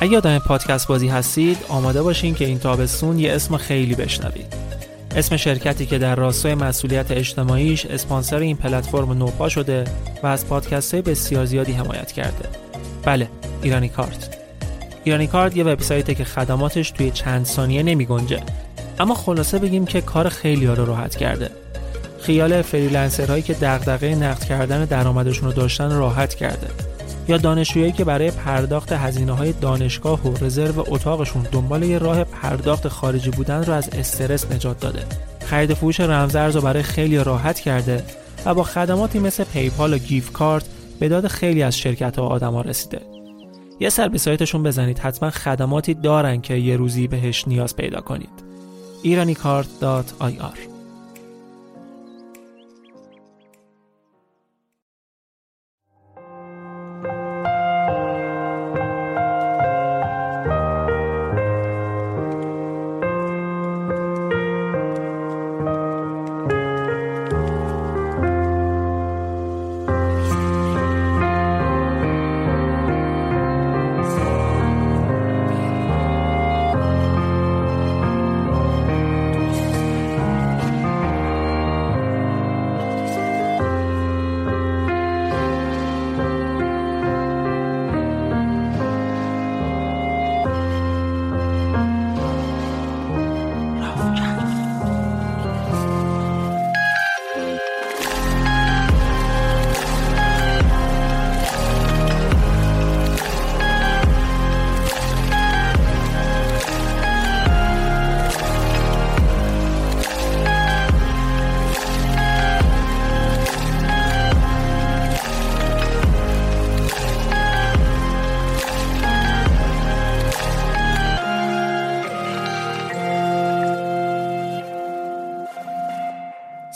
اگه آدم پادکست بازی هستید آماده باشین که این تابستون یه اسم خیلی بشنوید. اسم شرکتی که در راستای مسئولیت اجتماعیش اسپانسر این پلتفرم نوپا شده و از پادکست های بسیار زیادی حمایت کرده. بله ایرانی کارت. ایرانی کارت یه وبسایته که خدماتش توی چند ثانیه نمی گنجه. اما خلاصه بگیم که کار خیلی ها رو راحت کرده. خیال freelancer هایی که دغدغه نقد کردن درآمدشون رو داشتن راحت کرده. یا دانشجویی که برای پرداخت هزینه های دانشگاه و رزرو اتاقشون دنبال یه راه پرداخت خارجی بودن رو از استرس نجات داده. خرید فروش رمزارز رو برای خیلی راحت کرده و با خدماتی مثل پیپال و گیف کارت به داد خیلی از شرکت و آدما رسیده. یه سر به سایتشون بزنید حتما خدماتی دارن که یه روزی بهش نیاز پیدا کنید. iraniCard.ir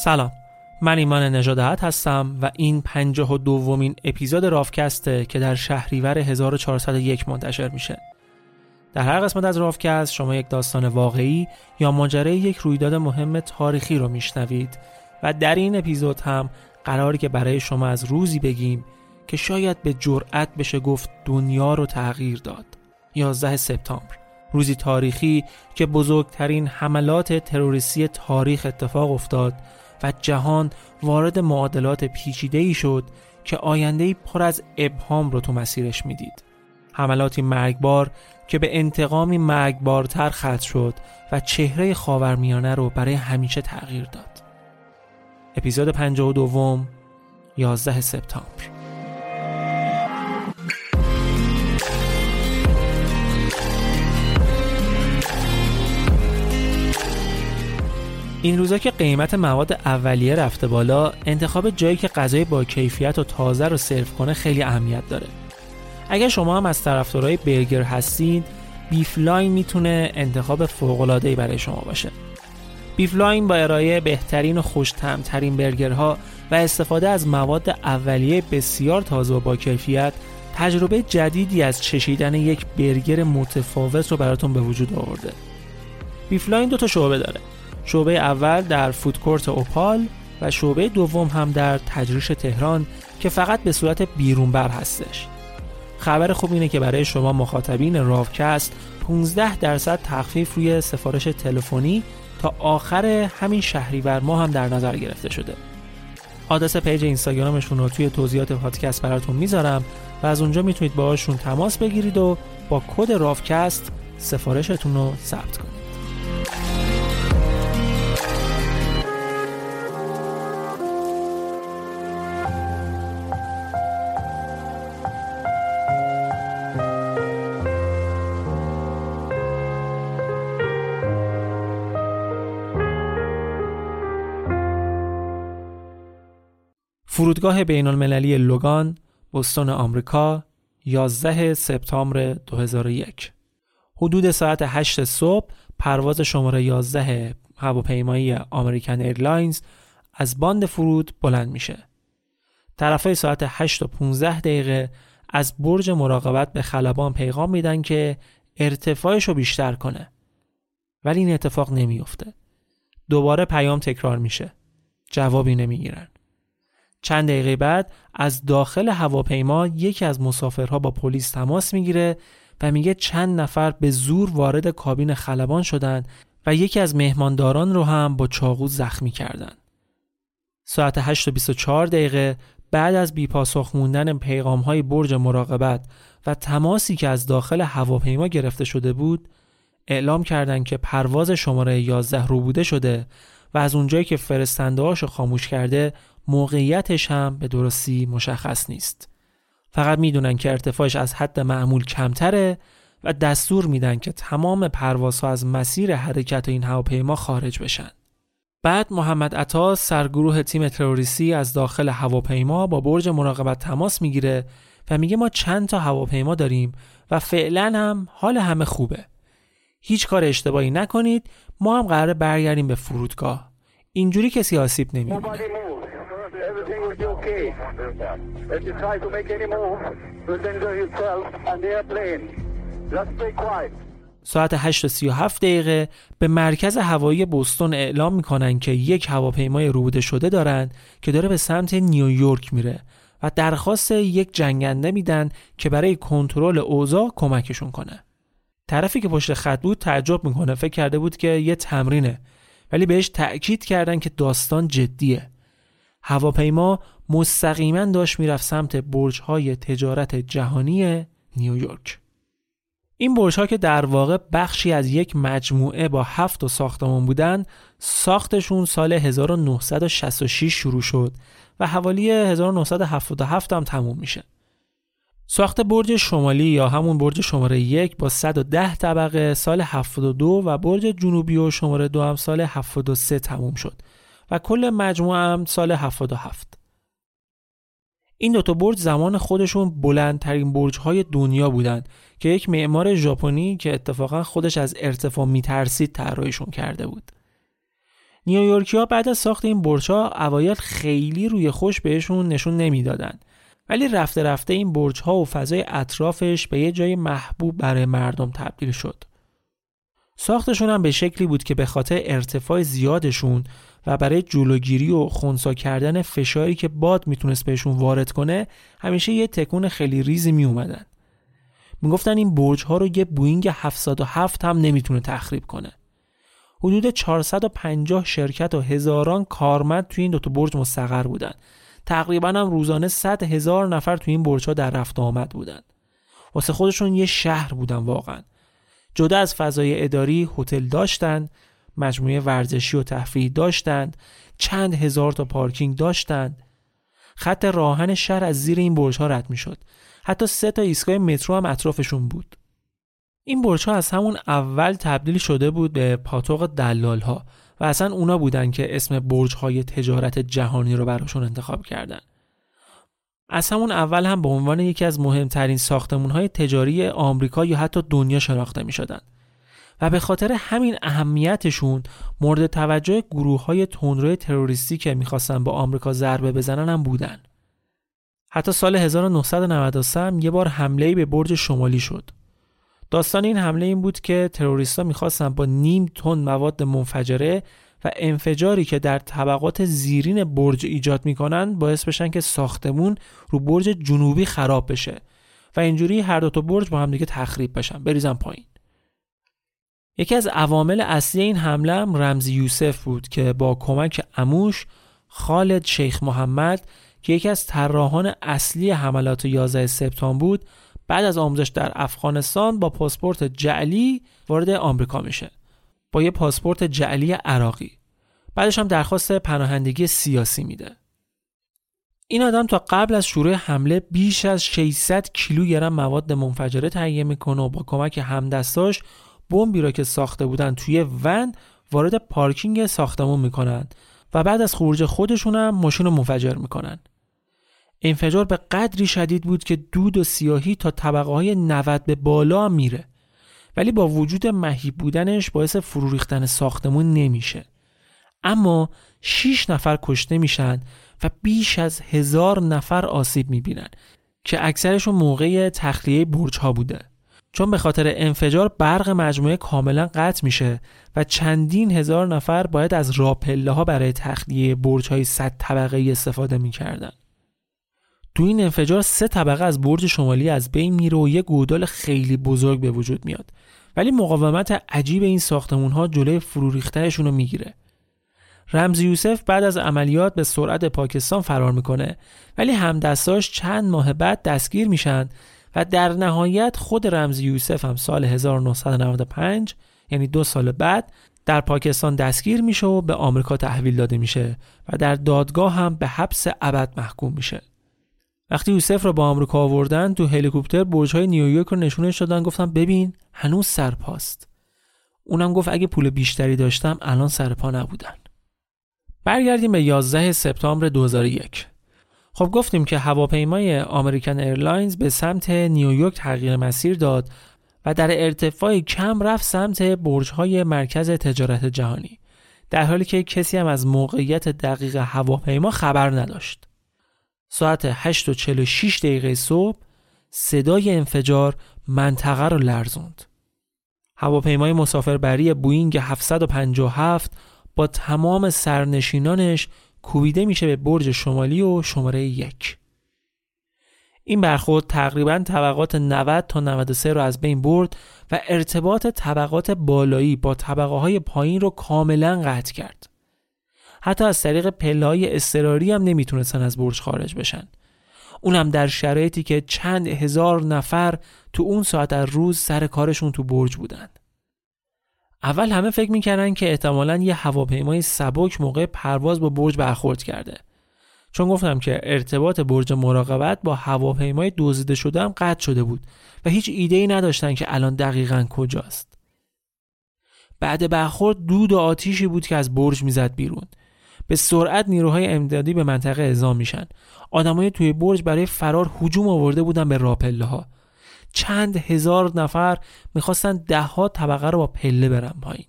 سلام. من ایمان نژادهت هستم و این پنجاه و دومین اپیزود رافکسته که در شهریور 1401 منتشر میشه. در هر قسمت از رافکست شما یک داستان واقعی یا ماجرای یک رویداد مهم تاریخی رو میشنوید و در این اپیزود هم قراری که برای شما از روزی بگیم که شاید به جرأت بشه گفت دنیا رو تغییر داد. 11 سپتامبر. روزی تاریخی که بزرگترین حملات تروریستی تاریخ اتفاق افتاد و جهان وارد معادلات پیچیده ای شد که آینده پر از ابهام رو تو مسیرش می‌دید. حملاتی مرگبار که به انتقامی مرگبارتر ختم شد و چهره خاورمیانه رو برای همیشه تغییر داد. اپیزود 52 11 سپتامبر این روزا که قیمت مواد اولیه رفته بالا انتخاب جایی که غذای با کیفیت و تازه رو سرو کنه خیلی اهمیت داره. اگر شما هم از طرفدارای برگر هستید Beef Line می‌تونه انتخاب فوق‌العاده‌ای برای شما باشه. Beef Line با ارائه بهترین و خوش‌طعم‌ترین برگرها و استفاده از مواد اولیه بسیار تازه و با کیفیت تجربه جدیدی از چشیدن یک برگر متفاوت رو براتون به وجود آورده. Beef Line دو تا شعبه داره. شعبه اول در food court اوپال و شعبه دوم هم در تجریش تهران که فقط به صورت بیرونبر هستش. خبر خوب اینه که برای شما مخاطبین راوکست 15 درصد تخفیف روی سفارش تلفنی تا آخر همین شهریور ماه هم در نظر گرفته شده. آدرس page اینستاگرامشون رو توی توضیحات پادکست براتون می‌ذارم و از اونجا می‌تونید باهاشون تماس بگیرید و با کد راوکست سفارشتون رو ثبت کنید. فرودگاه بین المللی لوگان بوستون آمریکا 11 سپتامبر 2001 حدود ساعت 8 صبح پرواز شماره 11 هواپیمایی American Airlines از باند فرود بلند میشه. طرفای ساعت 8 و 15 دقیقه از برج مراقبت به خلبان پیغام میدن که ارتفاعش رو بیشتر کنه. ولی این اتفاق نمیافته. دوباره پیام تکرار میشه. جوابی نمی‌گیرن. چند دقیقه بعد از داخل هواپیما یکی از مسافرها با پلیس تماس می‌گیره و میگه چند نفر به زور وارد کابین خلبان شدن و یکی از مهمانداران رو هم با چاقو زخمی کردن. ساعت 8 و 24 دقیقه بعد از بیپاسخ موندن پیغام های برج مراقبت و تماسی که از داخل هواپیما گرفته شده بود اعلام کردند که پرواز شماره 11 رو بوده شده و از اونجایی که فرستنده هاشو خاموش کرده موقعیتش هم به درستی مشخص نیست. فقط می‌دونن که ارتفاعش از حد معمول کمتره و دستور میدن که تمام پروازها از مسیر حرکت این هواپیما خارج بشن. بعد محمد عطا سرگروه تیم تروریستی از داخل هواپیما با برج مراقبت تماس می‌گیره و میگه ما چند تا هواپیما داریم و فعلا هم حال همه خوبه. هیچ کار اشتباهی نکنید ما هم قرار برگردیم به فرودگاه. اینجوری کسی آسیب نمی‌بینه. ساعت 8 و 37 دقیقه به مرکز هوایی بوستون اعلام می‌کنن که یک هواپیمای روبوده شده دارن که داره به سمت نیویورک میره و درخواست یک جنگنده میدن که برای کنترل اوضاع کمکشون کنه. طرفی که پشت خط بود تعجب می‌کنه. فکر کرده بود که یه تمرینه. ولی بهش تأکید کردن که داستان جدیه. هواپیما مستقیما داشت می‌رفت سمت برج های تجارت جهانی نیویورک. این برج ها که در واقع بخشی از یک مجموعه با هفت ساختمان بودن ساختشون سال 1966 شروع شد و حوالی 1977 هم تموم میشه. ساخت برج شمالی یا همون برج شماره یک با 110 طبقه سال 72 و برج جنوبی و شماره دو هم سال 73 تموم شد و کل مجموعه هم سال 77 این دوتا برج زمان خودشون بلندترین برج های دنیا بودند که یک معمار ژاپنی که اتفاقا خودش از ارتفاع میترسید طراحیشون کرده بود. نیویورکیا بعد از ساخت این برج ها اوایل خیلی روی خوش بهشون نشون نمی‌دادند. ولی رفته رفته این برج ها و فضای اطرافش به یه جای محبوب برای مردم تبدیل شد. ساختشون هم به شکلی بود که به خاطر ارتفاع زیادشون و برای جلوگیری و خونسا کردن فشاری که باد می‌تونست بهشون وارد کنه همیشه یه تکون خیلی ریزی می اومدن. می‌گفتن این برج ها رو یه بوینگ 707 هم نمی‌تونه تخریب کنه. حدود 450 شرکت و هزاران کارمند توی این دوتا برج مستقر بودن. تقریبا هم روزانه 100 هزار نفر توی این برج ها در رفت آمد بودن. واسه خودشون یه شهر بودن واقعا. جدا از فضای اداری هتل داشتن مجموعه ورزشی و تفریحی داشتند. چند هزار تا پارکینگ داشتند. خط راهن شهر از زیر این برج ها رد می شد حتی سه تا ایستگاه مترو هم اطرافشون بود. این برج ها از همون اول تبدیل شده بود به پاتوق دلال ها و اصلا اونا بودن که اسم برج های تجارت جهانی رو براشون انتخاب کردن. از همون اول هم به عنوان یکی از مهمترین ساختمون های تجاری آمریکا یا حتی دنیا شناخته می شدن. و به خاطر همین اهمیتشون مورد توجه گروه های تندروی تروریستی که می‌خواستن با آمریکا ضربه بزنن هم بودن. حتی سال 1993 یه بار حمله به برج شمالی شد. داستان این حمله این بود که تروریستا می‌خواستن با نیم تن مواد منفجره و انفجاری که در طبقات زیرین برج ایجاد می‌کنن باعث بشن که ساختمون رو برج جنوبی خراب بشه و اینجوری هر دو تا برج با هم دیگه تخریب بشن بریزن پایین یکی از عوامل اصلی این حمله هم رمزی یوسف بود که با کمک اموش خالد شیخ محمد که یکی از طراحان اصلی حملات 11 سپتامبر بود بعد از آموزش در افغانستان با پاسپورت جعلی وارد آمریکا میشه. با یه پاسپورت جعلی عراقی. بعدش هم درخواست پناهندگی سیاسی میده. این آدم تا قبل از شروع حمله بیش از 600 کیلوگرم مواد منفجره تهیه می‌کنه و با کمک همدستاش بمبی را که ساخته بودن توی ون وارد پارکینگ ساختمون می‌کنن و بعد از خروج خودشون هم ماشین رو منفجر می‌کنن. انفجار به قدری شدید بود که دود و سیاهی تا طبقه های 90 به بالا میره. ولی با وجود مهیب بودنش باعث فرو ریختن ساختمون نمیشه. اما 6 نفر کشته میشن و بیش از هزار نفر آسیب می‌بینن که اکثرشون موقع تخلیه برج ها بوده. چون به خاطر انفجار برق مجموعه کاملا قطع میشه و چندین هزار نفر باید از راپله ها برای تخلیه برج های 100 طبقه استفاده می‌کردن. تو این انفجار سه طبقه از برج شمالی از بین میره و یه گودال خیلی بزرگ به وجود میاد. ولی مقاومت عجیب این ساختمون ها جلوی فرو ریختنشون رو می‌گیره. رمزی یوسف بعد از عملیات به سرعت پاکستان فرار می‌کنه ولی همدستاش چند ماه بعد دستگیر میشن و در نهایت خود رمزی یوسف هم سال 1995 یعنی دو سال بعد در پاکستان دستگیر میشه و به آمریکا تحویل داده میشه و در دادگاه هم به حبس ابد محکوم میشه. وقتی یوسف رو با آمریکا آوردن تو هلیکوپتر برج‌های نیویورک رو نشونش دادن گفتم ببین هنوز سرپاست اونم گفت اگه پول بیشتری داشتم الان سرپا نبودن. برگردیم به 11 سپتامبر 2001 خب گفتیم که هواپیمای American Airlines به سمت نیویورک تغییر مسیر داد و در ارتفاع کم رفت سمت برج‌های مرکز تجارت جهانی در حالی که کسی هم از موقعیت دقیق هواپیما خبر نداشت ساعت 8 و 46 دقیقه صبح صدای انفجار منطقه رو لرزوند. هواپیمای مسافربری بوینگ 757 با تمام سرنشینانش کوبیده میشه به برج شمالی و شماره یک. این برخورد تقریبا طبقات 90 تا 93 رو از بین برد و ارتباط طبقات بالایی با طبقه های پایین رو کاملا قطع کرد. حتی از طریق پله های هم نمی‌تونستن از برج خارج بشن اونم در شرایطی که چند هزار نفر تو اون ساعت از روز سر کارشون تو برج بودن اول همه فکر می‌کردن که احتمالا یه هواپیمای سبک موقع پرواز با برج برخورد کرده. چون گفتم که ارتباط برج مراقبت با هواپیمای دزدیده شده هم قطع شده بود و هیچ ایده ای نداشتن که الان دقیقا کجاست. بعد برخورد دود و آتیشی بود که از برج می‌زد بیرون. به سرعت نیروهای امدادی به منطقه اعزام میشن. آدمای توی برج برای فرار هجوم آورده بودن به راپله ها چند هزار نفر می‌خواستن ده ها طبقه رو با پله برن پایین.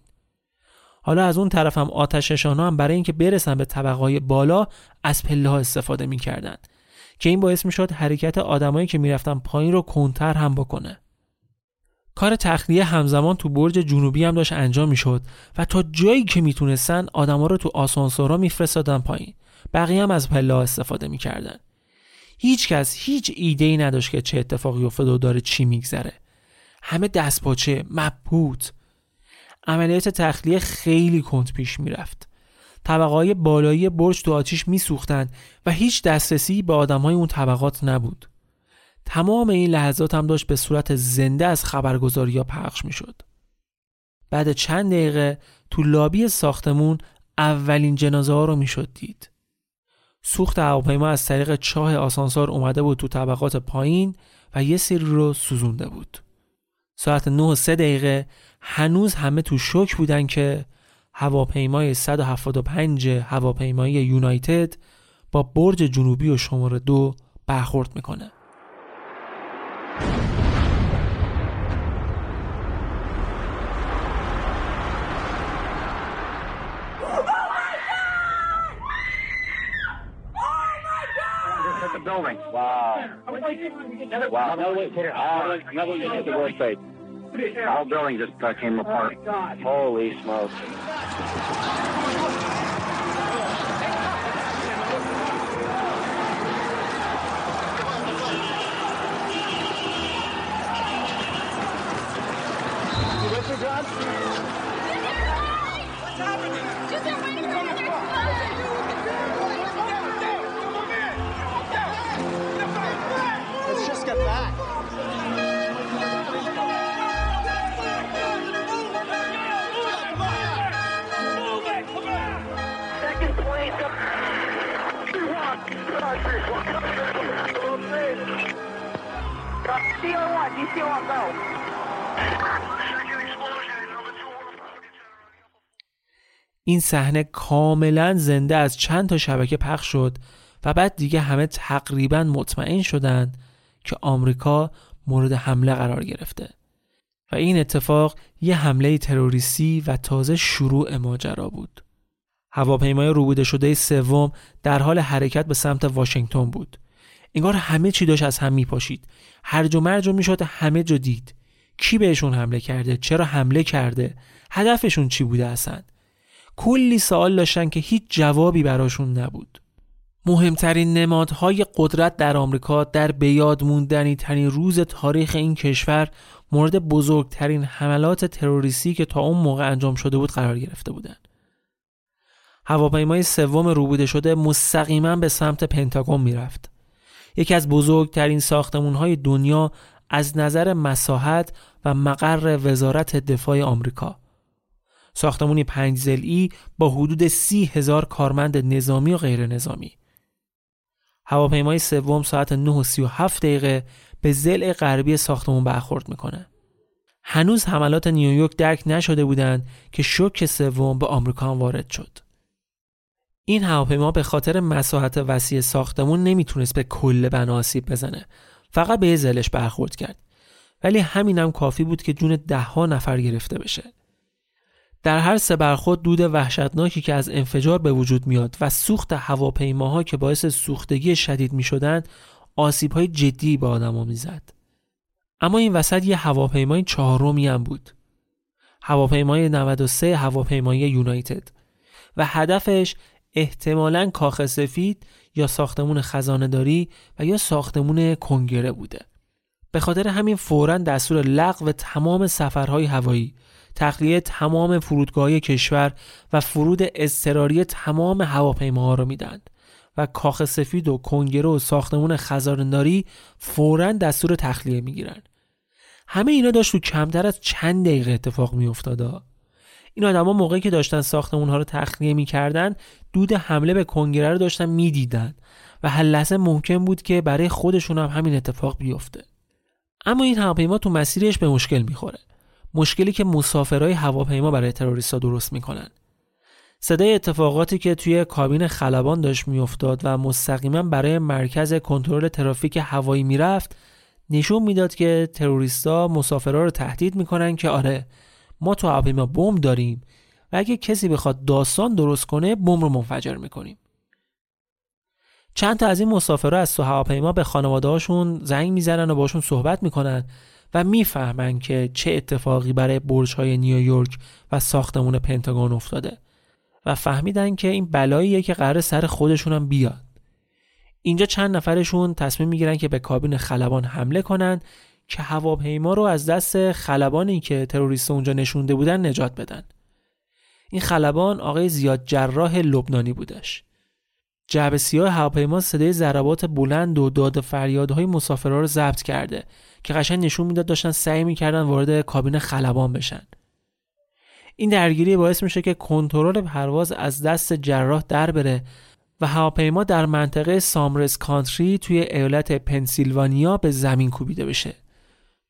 حالا از اون طرف هم آتش هم برای اینکه برسن به طبقه های بالا از پله ها استفاده می‌کردن که این باعث می‌شد حرکت آدمایی که می‌رفتن پایین رو کنتر هم بکنه. کار تخلیه همزمان تو برج جنوبی هم داشت انجام می‌شد و تا جایی که می‌تونستن آدما رو تو آسانسورا میفرستادن پایین. بقیه هم از پله استفاده می‌کردن. هیچ کس هیچ ایده ای نداشت که چه اتفاقی افتاده و داره چی میگذره همه دستپاچه مبهوت عملیات تخلیه خیلی کند پیش می‌رفت طبقه های بالایی برج تو آتیش میسوختند و هیچ دسترسی به آدم های اون طبقات نبود تمام این لحظات هم داشت به صورت زنده از خبرگزاری ها پخش می شد. بعد چند دقیقه تو لابی ساختمون اولین جنازه ها رو می شد دید. سوخت هواپیما از طریق چاه آسانسور اومده بود تو طبقات پایین و یه سری رو سوزونده بود. ساعت 9 و 3 دقیقه هنوز همه تو شوک بودن که هواپیمای 175 هواپیمایی یونایتد با برج جنوبی و شماره دو برخورد می‌کنه. building. Wow. Wow. Another one hit. Another one hit the whole building just uh, came apart. Oh Holy smokes. What's your? این صحنه کاملا زنده از چند تا شبکه پخش شد و بعد دیگه همه تقریبا مطمئن شدند که آمریکا مورد حمله قرار گرفته و این اتفاق یه حمله تروریستی و تازه شروع ماجرا بود. هواپیمای روبوده شده سوم در حال حرکت به سمت واشنگتن بود. انگار همه چی داشت از هم میپاشید. هرج و مرج می‌شد همه جا دید. کی بهشون حمله کرده؟ چرا حمله کرده؟ هدفشون چی بوده اصلا؟ کلی سوال داشتن که هیچ جوابی براشون نبود. مهمترین نمادهای قدرت در آمریکا در بیاد موندنی ترین روز تاریخ این کشور مورد بزرگترین حملات تروریستی که تا اون موقع انجام شده بود قرار گرفته بودند. هواپیمای سوم روبوده شده مستقیما به سمت پنتاگون می‌رفت. یکی از بزرگترین ساختمانهای دنیا از نظر مساحت و مقر وزارت دفاع آمریکا. ساختمونی پنج زلی با حدود سی هزار کارمند نظامی و غیر نظامی. هواپیمای سوم ساعت 9 و 37 دقیقه به زل غربی ساختمون برخورد می‌کنه. هنوز حملات نیویورک درک نشده بودند که شوک سوم به آمریکا وارد شد. این هواپیما به خاطر مساحت وسیع ساختمون نمی‌تونست به کل بنا آسیب بزنه. فقط به زلش برخورد کرد. ولی همینم کافی بود که جون ده نفر گرفته بشه. در هر سه برخورد دود وحشتناکی که از انفجار به وجود میاد و سوخت هواپیماها که باعث سوختگی شدید می شدند آسیب های جدی به آدما می‌زد. اما این وسط یه هواپیمای چهارمی هم بود. هواپیمای 93 هواپیمای یونایتد و هدفش احتمالا کاخ سفید یا ساختمون خزانه داری و یا ساختمون کنگره بوده. به خاطر همین فورا دستور لغو تمام سفرهای هوایی تخلیه تمام فرودگاه کشور و فرود اضطراری تمام هواپیماها رو میدند و کاخ سفید و کنگره و ساختمون خزارنداری فورا دستور تخلیه می‌گیرن همه اینا داشت تو کمتر از چند دقیقه اتفاق میافتاده این آدما موقعی که داشتن ساختمون ها رو تخلیه می‌کردن دود حمله به کنگره رو داشتن می‌دیدن و هر لحظه ممکن بود که برای خودشون هم همین اتفاق بیفته. اما این هواپیما تو مسیرش به مشکل می‌خوره. مشکلی که مسافرهای هواپیما برای تروریستا درست می‌کنن. صدای اتفاقاتی که توی کابین خلبان داشت میافتاد و مستقیما برای مرکز کنترل ترافیک هوایی می‌رفت نشون می‌داد که تروریستا مسافرها رو تهدید می‌کنن که آره ما تو هواپیما بمب داریم و اگه کسی بخواد داستان درست کنه بمب رو منفجر می‌کنیم. چند تا از این مسافرها از تو هواپیما به خانواده هاشون زنگ می‌زنن و باشون صحبت می‌کنن و می‌فهمن که چه اتفاقی برای برج های نیویورک و ساختمون پنتاگون افتاده و فهمیدن که این بلاییه که قرار سر خودشون هم بیاد. اینجا چند نفرشون تصمیم می‌گیرن که به کابین خلبان حمله کنن که هواپیما رو از دست خلبانی که تروریست اونجا نشونده بودن نجات بدن. این خلبان آقای زیاد جراح لبنانی بودش. جعبه سیاه هواپیما صدای ضربات بلند و داد فریادهای مسافرها رو ضبط کرده که قشنگ نشون می‌داد داشتن سعی می‌کردن وارد کابین خلبان بشن. این درگیری باعث میشه که کنترل پرواز از دست جراح در بره و هواپیما در منطقه سامرس کانتری توی ایالت پنسیلوانیا به زمین کوبیده بشه.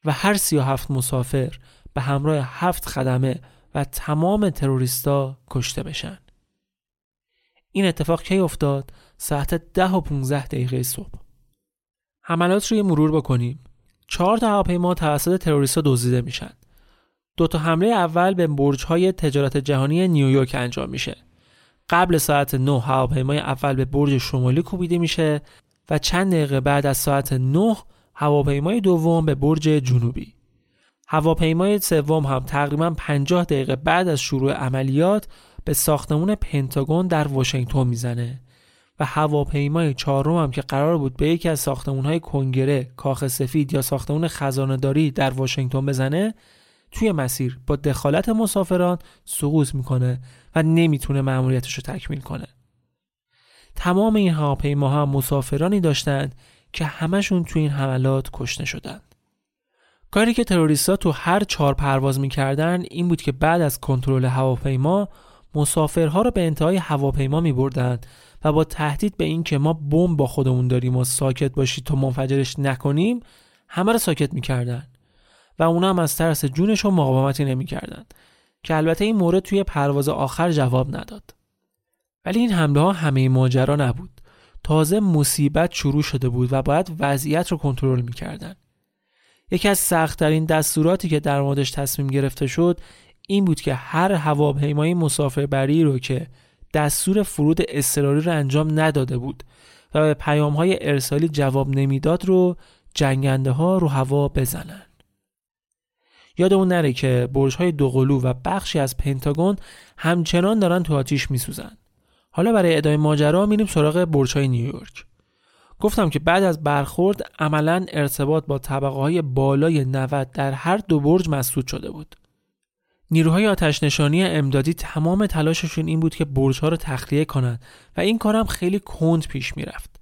و هر 37 مسافر به همراه هفت خدمه و تمام تروریستا کشته بشن. این اتفاق کی افتاد؟ ساعت ده و 15 دقیقه صبح. حملات رو یه مرور بکنیم. چهار تا هواپیما توسط تروریست‌ها دزدیده میشن. دو تا حمله اول به برج‌های تجارت جهانی نیویورک انجام میشه. قبل ساعت 9 هواپیمای اول به برج شمالی کوبیده میشه و چند دقیقه بعد از ساعت 9 هواپیمای دوم به برج جنوبی. هواپیمای سوم هم تقریبا 50 دقیقه بعد از شروع عملیات به ساختمون پنتاگون در واشنگتن می‌زنه و هواپیمای چهارم هم که قرار بود به یکی از های کنگره، کاخ سفید یا ساختمون خزانهداری در واشنگتن بزنه توی مسیر با دخالت مسافران سقوط می‌کنه و نمی‌تونه مأموریتش رو تکمیل کنه تمام این هواپیماها مسافرانی داشتند که همشون توی این حملات کشته شدند کاری که تروریستا تو هر چهار پرواز می‌کردن این بود که بعد از کنترل هواپیما مسافرها رو به انتهای هواپیما میبردند و با تهدید به این که ما بمب با خودمون داریم و ساکت باشید تا منفجرش نکنیم همه رو ساکت می‌کردن. و اونا هم از ترس جونشون مقاومتی نمی‌کردن که البته این مورد توی پرواز آخر جواب نداد. ولی این حمله ها همه ماجرا نبود. تازه مصیبت شروع شده بود و باید وضعیت رو کنترل می‌کردن. یکی از سختترین دستوراتی که در موردش تصمیم گرفته شد این بود که هر هواپیمای مسافربری رو که دستور فرود اضطراری رو انجام نداده بود و به پیام های ارسالی جواب نمی‌داد رو جنگنده ها رو هوا بزنن. یادمون نره که برج های دوقلو و بخشی از پنتاگون همچنان دارن تو آتیش میسوزن. حالا برای ادامه ماجرا میریم سراغ برج های نیویورک گفتم که بعد از برخورد عملا ارتباط با طبقه های بالای 90 در هر دو برج مسدود شده بود نیروهای آتش نشانی امدادی تمام تلاششون این بود که برج ها رو تخلیه کنند و این کارم خیلی کند پیش می‌رفت.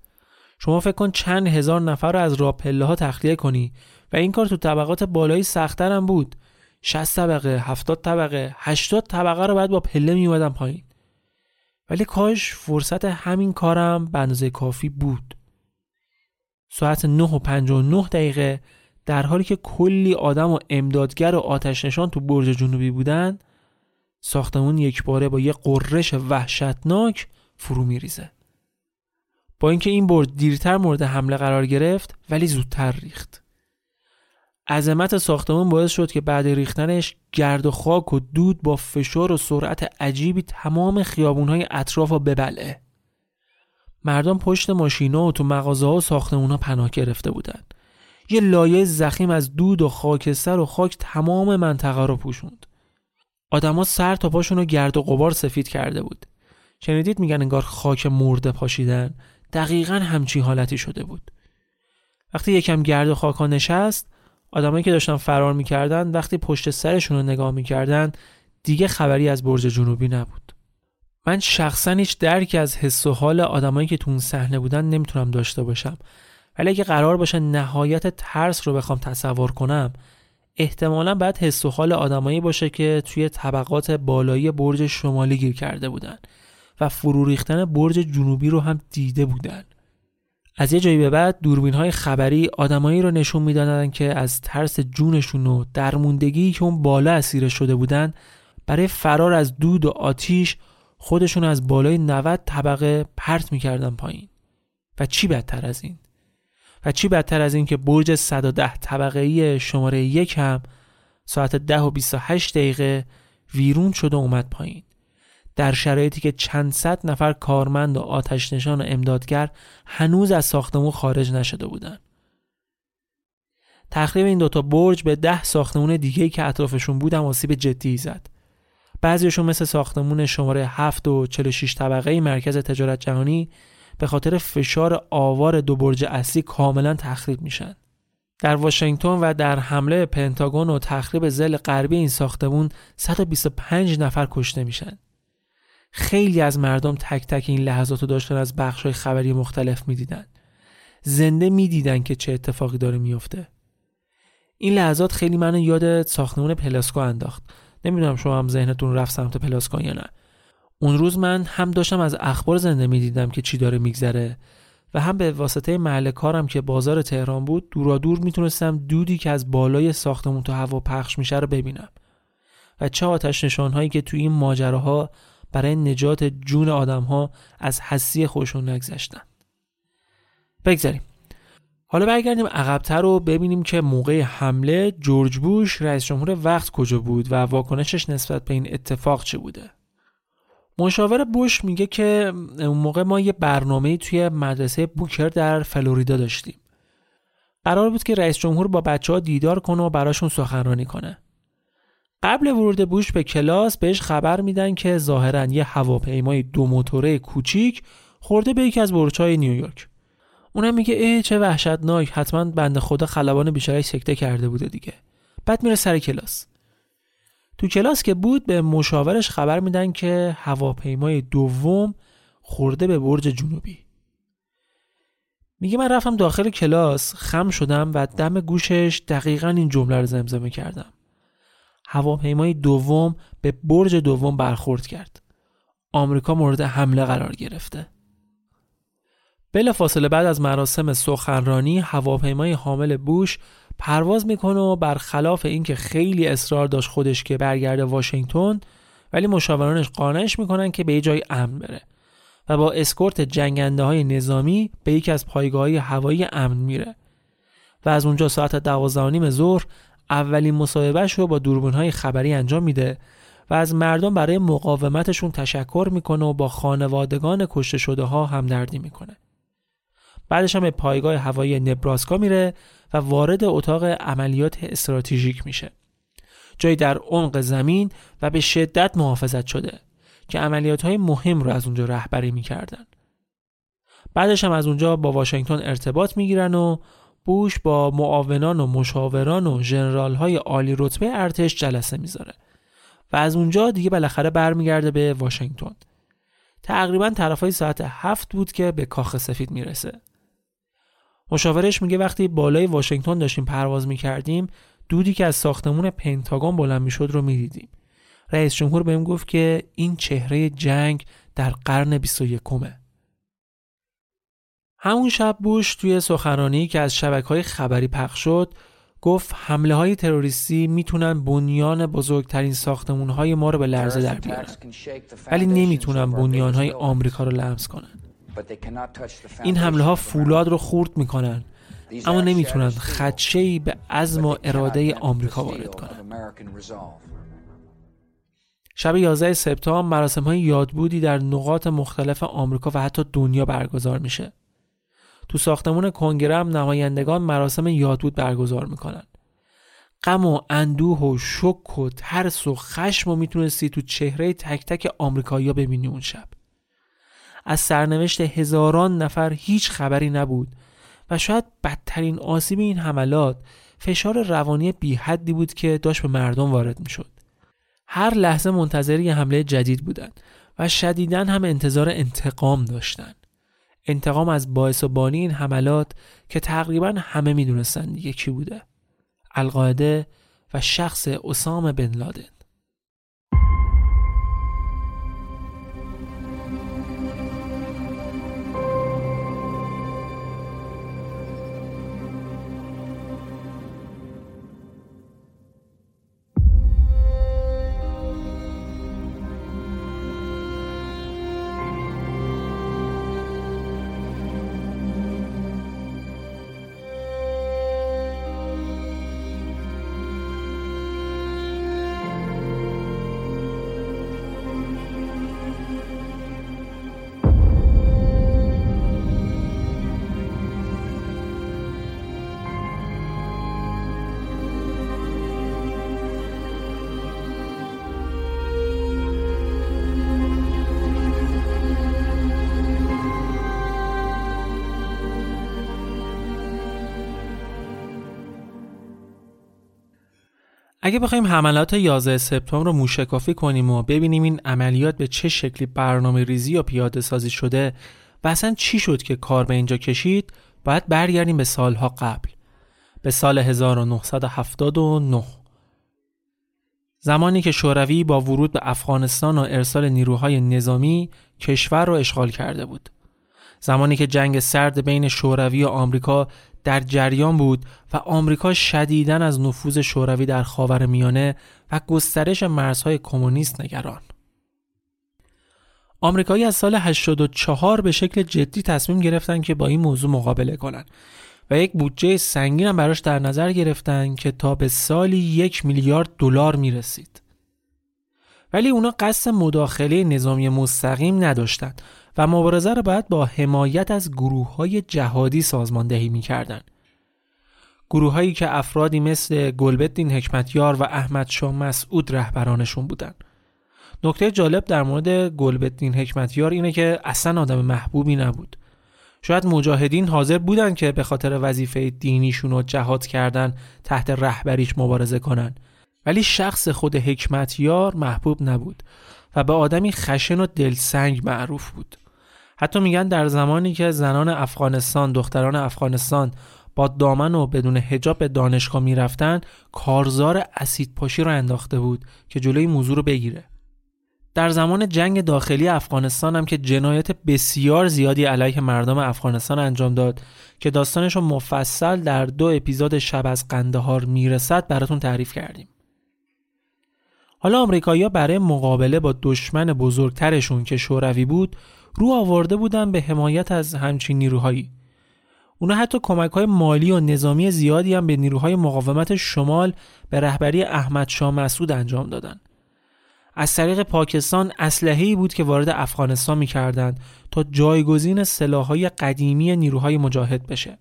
شما فکر کن چند هزار نفر رو از راه پله ها تخلیه کنی و این کار تو طبقات بالایی سختتر هم بود. 60 طبقه، 70 طبقه، 80 طبقه رو باید با پله می پایین. ولی کاش فرصت همین کارم به اندازه کافی بود. ساعت 9 و 59 دقیقه در حالی که کلی آدم و امدادگر و آتش نشان تو برج جنوبی بودن ساختمون یک باره با یه قررش وحشتناک فرو میریزه با اینکه این برج دیرتر مورد حمله قرار گرفت ولی زودتر ریخت عظمت ساختمون باعث شد که بعد ریختنش گرد و خاک و دود با فشار و سرعت عجیبی تمام خیابونهای اطراف رو ببلعه مردم پشت ماشینا و تو مغازه ها و ساختمون ها پناه گرفته بودند یه لایه زخیم از دود و خاکستر و خاک تمام منطقه رو پوشوند. آدما سر تا پاشون رو گرد و غبار سفید کرده بود. شنیدید میگن انگار خاک مرده پاشیدن دقیقا همچی حالتی شده بود. وقتی یکم گرد و خاک ها نشست آدمایی که داشتن فرار می‌کردن وقتی پشت سرشون رو نگاه می‌کردن دیگه خبری از برج جنوبی نبود. من شخصا هیچ درکی از حس و حال آدمایی که تو اون صحنه بودن نمی‌تونم داشته باشم ولی اگه قرار باشه نهایت ترس رو بخوام تصور کنم احتمالا باید حس و حال آدمایی باشه که توی طبقات بالایی برج شمالی گیر کرده بودن و فرو ریختن برج جنوبی رو هم دیده بودن از یه جایی به بعد دوربین های خبری آدمایی رو نشون می‌دادن که از ترس جونشون و درموندگی که اون بالا اسیر شده بودن برای فرار از دود و آتیش خودشون از بالای 90 طبقه پرت می‌کردن پایین. و چی بدتر از این؟ و چی بدتر از این که برج 110 طبقه ای شماره یک هم ساعت 10 و 28 دقیقه ویرون شد و اومد پایین. در شرایطی که چند صد نفر کارمند و آتش نشان و امدادگر هنوز از ساختمون خارج نشده بودند. تخریب این دوتا برج به ده ساختمون دیگه که اطرافشون بود هم آسیب جدی زد. بعضیشون مثل ساختمون شماره 7 و 46 طبقه مرکز تجارت جهانی به خاطر فشار آوار دو برج اصلی کاملا تخریب میشن. در واشنگتن و در حمله پنتاگون و تخریب ضلع غربی این ساختمون 125 نفر کشته میشن. خیلی از مردم تک تک این لحظات رو داشتن از بخش های خبری مختلف می‌دیدن. زنده می‌دیدن که چه اتفاقی داره میفته. این لحظات خیلی منو یاد ساختمون پلاسکو انداخت. نمی‌دونم شما هم ذهنتون رفت سمت پلاسکو یا نه. اون روز من هم داشتم از اخبار زنده می‌دیدم که چی داره میگذره و هم به واسطه محل کارم که بازار تهران بود دورا دور می‌تونستم دودی که از بالای ساختمون تو هوا پخش میشه رو ببینم و چه آتش نشانهایی که توی این ماجراها برای نجات جون آدمها از حسی خودشون نگذشتن بگذاریم حالا برگردیم عقبتر رو ببینیم که موقع حمله جورج بوش رئیس جمهور وقت کجا بود و واکنشش نسبت به این اتفاق چه بوده مشاور بوش میگه که اون موقع ما یه برنامه توی مدرسه بوکر در فلوریدا داشتیم. قرار بود که رئیس جمهور با بچه ها دیدار کنه و براشون سخنرانی کنه. قبل ورود بوش به کلاس بهش خبر میدن که ظاهرا یه هواپیمای دو موتوره کوچیک خورده به یکی از برج‌های نیویورک. اونم میگه ای چه وحشتناک حتما بنده خدا خلبان بیچاره سکته کرده بوده دیگه. بعد میره سر کلاس. تو کلاس که بود به مشاورش خبر میدن که هواپیمای دوم خورده به برج جنوبی میگه من رفتم داخل کلاس خم شدم و دم گوشش دقیقا این جمله رو زمزمه کردم هواپیمای دوم به برج دوم برخورد کرد. آمریکا مورد حمله قرار گرفته. بلا فاصله بعد از مراسم سخنرانی هواپیمای حامل بوش پرواز می‌کنه و برخلاف اینکه خیلی اصرار داشت خودش که برگرده واشنگتن ولی مشاورانش قانعش می‌کنن که به یه جای امن بره و با اسکورت جنگنده های نظامی به یکی از پایگاه های هوایی امن میره. و از اونجا ساعت دوازده نیم ظهر اولین مصاحبهش رو با دوربین های خبری انجام میده و از مردم برای مقاومتشون تشکر می‌کنه و با خانوادگان کشته شده ها همدردی می‌کنه. بعدش هم به پایگاه هوایی نبراسکا میره و وارد اتاق عملیات استراتژیک میشه. جایی در عمق زمین و به شدت محافظت شده که عملیات های مهم رو از اونجا رهبری می‌کردن. بعدش هم از اونجا با واشنگتن ارتباط می‌گیرن و بوش با معاونان و مشاوران و ژنرال های عالی رتبه ارتش جلسه می‌ذاره و از اونجا دیگه بالاخره برمیگرده به واشنگتن. تقریبا طرفای ساعت هفت بود که به کاخ سفید می‌رسه. مشاورش میگه وقتی بالای واشنگتن داشتیم پرواز می‌کردیم دودی که از ساختمون پنتاگون بلند می‌شد رو می‌دیدیم. رئیس جمهور بهم گفت که این چهره جنگ در قرن 21 همون شب بوش توی سخنرانی که از شبکه های خبری پخش شد گفت حمله های تروریستی می‌تونن بنیان بزرگترین ساختمون های ما رو به لرزه در بیارن. ولی نمی‌تونن بنیان های آمریکا رو لمس کنن. این حمله ها فولاد رو خورد می‌کنن. اما نمی‌تونن خدشه به عزم و اراده آمریکا وارد کنن. شب 11 سپتامبر مراسم های یادبودی در نقاط مختلف آمریکا و حتی دنیا برگزار میشه. تو ساختمون کنگره هم نمایندگان مراسم یادبود برگزار می‌کنن غم و اندوه و شک و ترس و خشم و می‌تونستی تو چهره تک تک آمریکایی‌ها ببینی اون شب از سرنوشت هزاران نفر هیچ خبری نبود و شاید بدترین آسیب این حملات فشار روانی بی حدی بود که داشت به مردم وارد می‌شد. هر لحظه منتظر یه حمله جدید بودند و شدیدن هم انتظار انتقام داشتند. انتقام از باعث و بانی این حملات که تقریبا همه می‌دونستن دیگه کی بوده. القاعده و شخص اسام بن لادن. اگه بخوایم حملات 11 سپتامبر رو موشکافی کنیم و ببینیم این عملیات به چه شکلی برنامه ریزی یا پیاده سازی شده و اصلا چی شد که کار به اینجا کشید باید برگردیم به سالها قبل به سال 1979 زمانی که شوروی با ورود به افغانستان و ارسال نیروهای نظامی کشور را اشغال کرده بود. زمانی که جنگ سرد بین شوروی و آمریکا در جریان بود و آمریکا شدیداً از نفوذ شوروی در خاور میانه و گسترش مرزهای کمونیست نگران. آمریکایی از سال 84 به شکل جدی تصمیم گرفتن که با این موضوع مقابله کنند و یک بودجه سنگین هم براش در نظر گرفتن که تا به سالی یک میلیارد دلار می رسید. ولی اونا قصد مداخله نظامی مستقیم نداشتند و مبارزه را باید با حمایت از گروه های جهادی سازماندهی می کردن. گروه هایی که افرادی مثل گلبدین حکمتیار و احمد شاه مسعود رهبرانشون بودن. نکته جالب در مورد گلبدین حکمتیار اینه که اصلا آدم محبوبی نبود. شاید مجاهدین حاضر بودن که به خاطر وظیفه دینیشون و جهاد کردن تحت رهبریش مبارزه کنن ولی شخص خود حکمتیار محبوب نبود و به آدمی خشن و دلسنگ معروف بود حتی میگن در زمانی که زنان افغانستان دختران افغانستان با دامن و بدون هجاب به دانشگاه می‌رفتن کارزار اسید پاشی رو انداخته بود که جلوی موضوع رو بگیره. در زمان جنگ داخلی افغانستان هم که جنایت بسیار زیادی علیه مردم افغانستان انجام داد که داستانش رو مفصل در دو اپیزود شب از قندهار می‌رسد براتون تعریف کردیم. حالا آمریکایی‌ها برای مقابله با دشمن بزرگترشون که شوروی بود رو آورده بودن به حمایت از همچین نیروهایی اونا حتی کمک های مالی و نظامی زیادی هم به نیروهای مقاومت شمال به رهبری احمد شاه مسعود انجام دادن. از طریق پاکستان اسلحه‌ای بود که وارد افغانستان می‌کردند تا جایگزین سلاح‌های قدیمی نیروهای مجاهد بشه.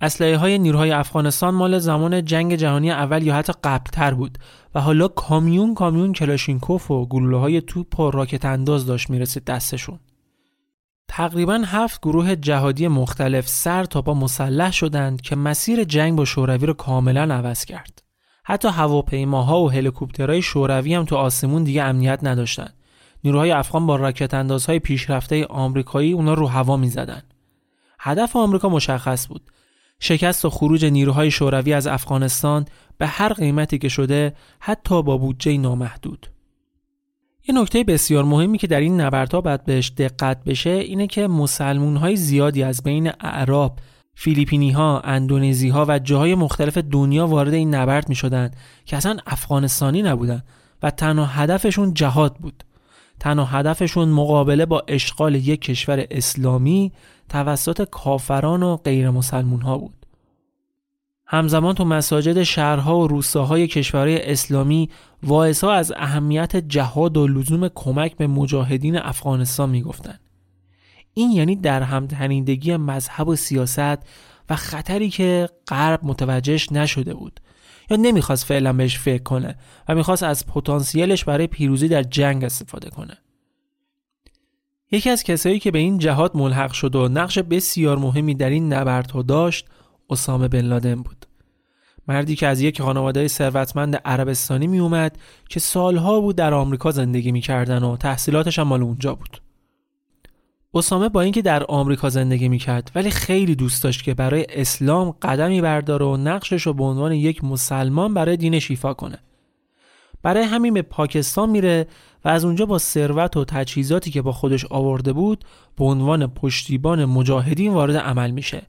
اسلحه های نیروهای افغانستان مال زمان جنگ جهانی اول یا حتی قبلتر بود و حالا کامیون کامیون کلاشینکوف و گلوله های توپ و راکت انداز داشت می‌رسید دستشون. تقریبا هفت گروه جهادی مختلف سر تا با مسلح شدند که مسیر جنگ با شوروی رو کاملا عوض کرد. حتی هواپیماها و هلیکوپترهای شوروی هم تو آسمون دیگه امنیت نداشتند. نیروهای افغان با راکت اندازهای پیشرفته آمریکایی اونا رو هوا می‌زدن. هدف آمریکا مشخص بود. شکست و خروج نیروهای شوروی از افغانستان به هر قیمتی که شده حتی با بودجه نامحدود. یه نکته بسیار مهمی که در این نبردها باید بهش دقت بشه اینه که مسلمون های زیادی از بین اعراب، فیلیپینی ها، اندونزی ها و جاهای مختلف دنیا وارد این نبرد می شدن که اصلا افغانستانی نبودن و تنها هدفشون جهاد بود. تنها هدفشون مقابله با اشغال یک کشور اسلامی توسط کافران و غیر مسلمون ها بود. همزمان تو مساجد شهرها و روستاهای کشورهای اسلامی واعظها از اهمیت جهاد و لزوم کمک به مجاهدین افغانستان می‌گفتند. این یعنی در همتنیدگی مذهب و سیاست و خطری که غرب متوجهش نشده بود یا نمی‌خواست فعلا بهش فکر کنه و می‌خواست از پتانسیلش برای پیروزی در جنگ استفاده کنه. یکی از کسایی که به این جهاد ملحق شد و نقش بسیار مهمی در این نبردها داشت اسامه بن لادن بود. مردی که از یک خانواده ثروتمند عربستانی می اومد که سالها بود در آمریکا زندگی می‌کردن و تحصیلاتش هم مال اونجا بود. اسامه با اینکه در آمریکا زندگی می‌کرد ولی خیلی دوست داشت که برای اسلام قدمی برداره و نقشش رو به عنوان یک مسلمان برای دین شیفا کنه. برای همین به پاکستان میره و از اونجا با ثروت و تجهیزاتی که با خودش آورده بود به عنوان پشتیبان مجاهدین وارد عمل میشه.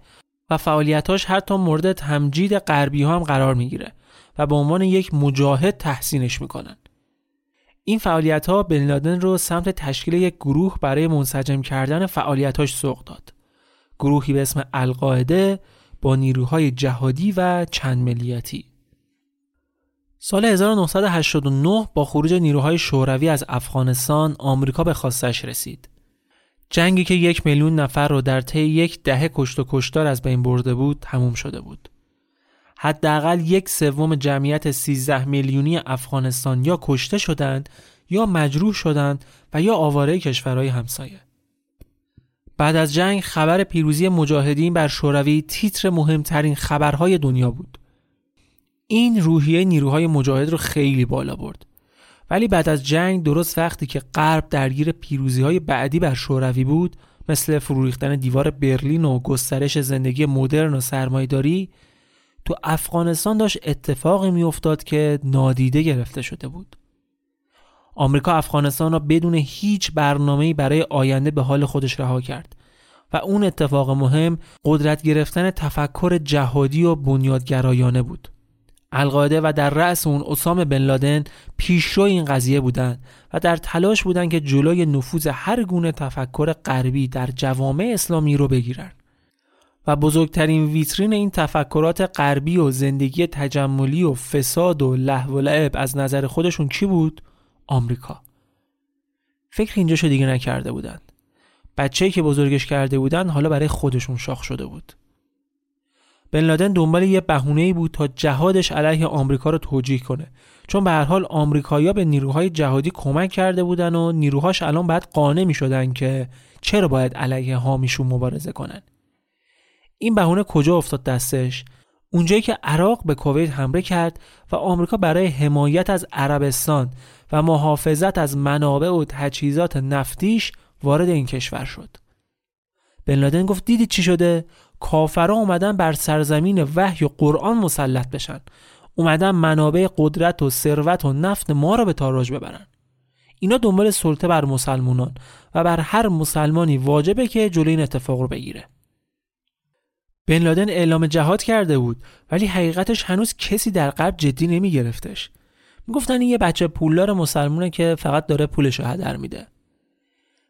و فعالیتاش حتی مورد تمجید غربی ها هم قرار می‌گیره و به عنوان یک مجاهد تحسینش می‌کنن. این فعالیت ها بن لادن رو سمت تشکیل یک گروه برای منسجم کردن فعالیتاش سوق داد. گروهی به اسم القاعده با نیروهای جهادی و چند ملیتی سال 1989 با خروج نیروهای شوروی از افغانستان آمریکا به خواستش رسید. جنگی که یک میلیون نفر رو در طی یک دهه کشت و کشتار از بین برده بود تموم شده بود. حداقل یک سوم جمعیت 13 میلیونی افغانستان یا کشته شدند یا مجروح شدند و یا آواره کشورهای همسایه. بعد از جنگ خبر پیروزی مجاهدین بر شوروی تیتر مهمترین خبرهای دنیا بود. این روحیه نیروهای مجاهد رو خیلی بالا برد. ولی بعد از جنگ درست وقتی که غرب درگیر پیروزی های بعدی بر شوروی بود مثل فروریختن دیوار برلین و گسترش زندگی مدرن و سرمایداری تو افغانستان داشت اتفاقی میافتاد که نادیده گرفته شده بود. آمریکا افغانستان را بدون هیچ برنامه‌ای برای آینده به حال خودش رها کرد و اون اتفاق مهم قدرت گرفتن تفکر جهادی و بنیادگرایانه بود. القاعده و در رأس اون اسام بن لادن پیشرو این قضیه بودند و در تلاش بودند که جلوی نفوذ هر گونه تفکر غربی در جوامع اسلامی رو بگیرن و بزرگترین ویترین این تفکرات غربی و زندگی تجملی و فساد و لهو و لعب از نظر خودشون کی بود؟ آمریکا. فکر اینجاشو دیگه نکرده بودند. بچه‌ای که بزرگش کرده بودن حالا برای خودشون شاخ شده بود. بن لادن دنبال یه بهونه بود تا جهادش علیه آمریکا رو توجیه کنه چون به هر حال آمریکایی‌ها به نیروهای جهادی کمک کرده بودن و نیروهاش الان باید قانع می شدن که چرا باید علیه حامیشون مبارزه کنن این بهونه کجا افتاد دستش اونجایی که عراق به کویت حمله کرد و آمریکا برای حمایت از عربستان و محافظت از منابع و تجهیزات نفتیش وارد این کشور شد. بن لادن گفت دیدید چی شده؟ کافرها اومدن بر سرزمین وحی و قرآن مسلط بشن. اومدن منابع قدرت و ثروت و نفت ما را به تاراج ببرن. اینا دنبال سلطه بر مسلمانان و بر هر مسلمانی واجبه که جلوی این اتفاق رو بگیره. بن لادن اعلام جهاد کرده بود ولی حقیقتش هنوز کسی در غرب جدی نمی گرفتش. می‌گفتن این یه بچه پولدار مسلمونه که فقط داره پولش رو هدر میده.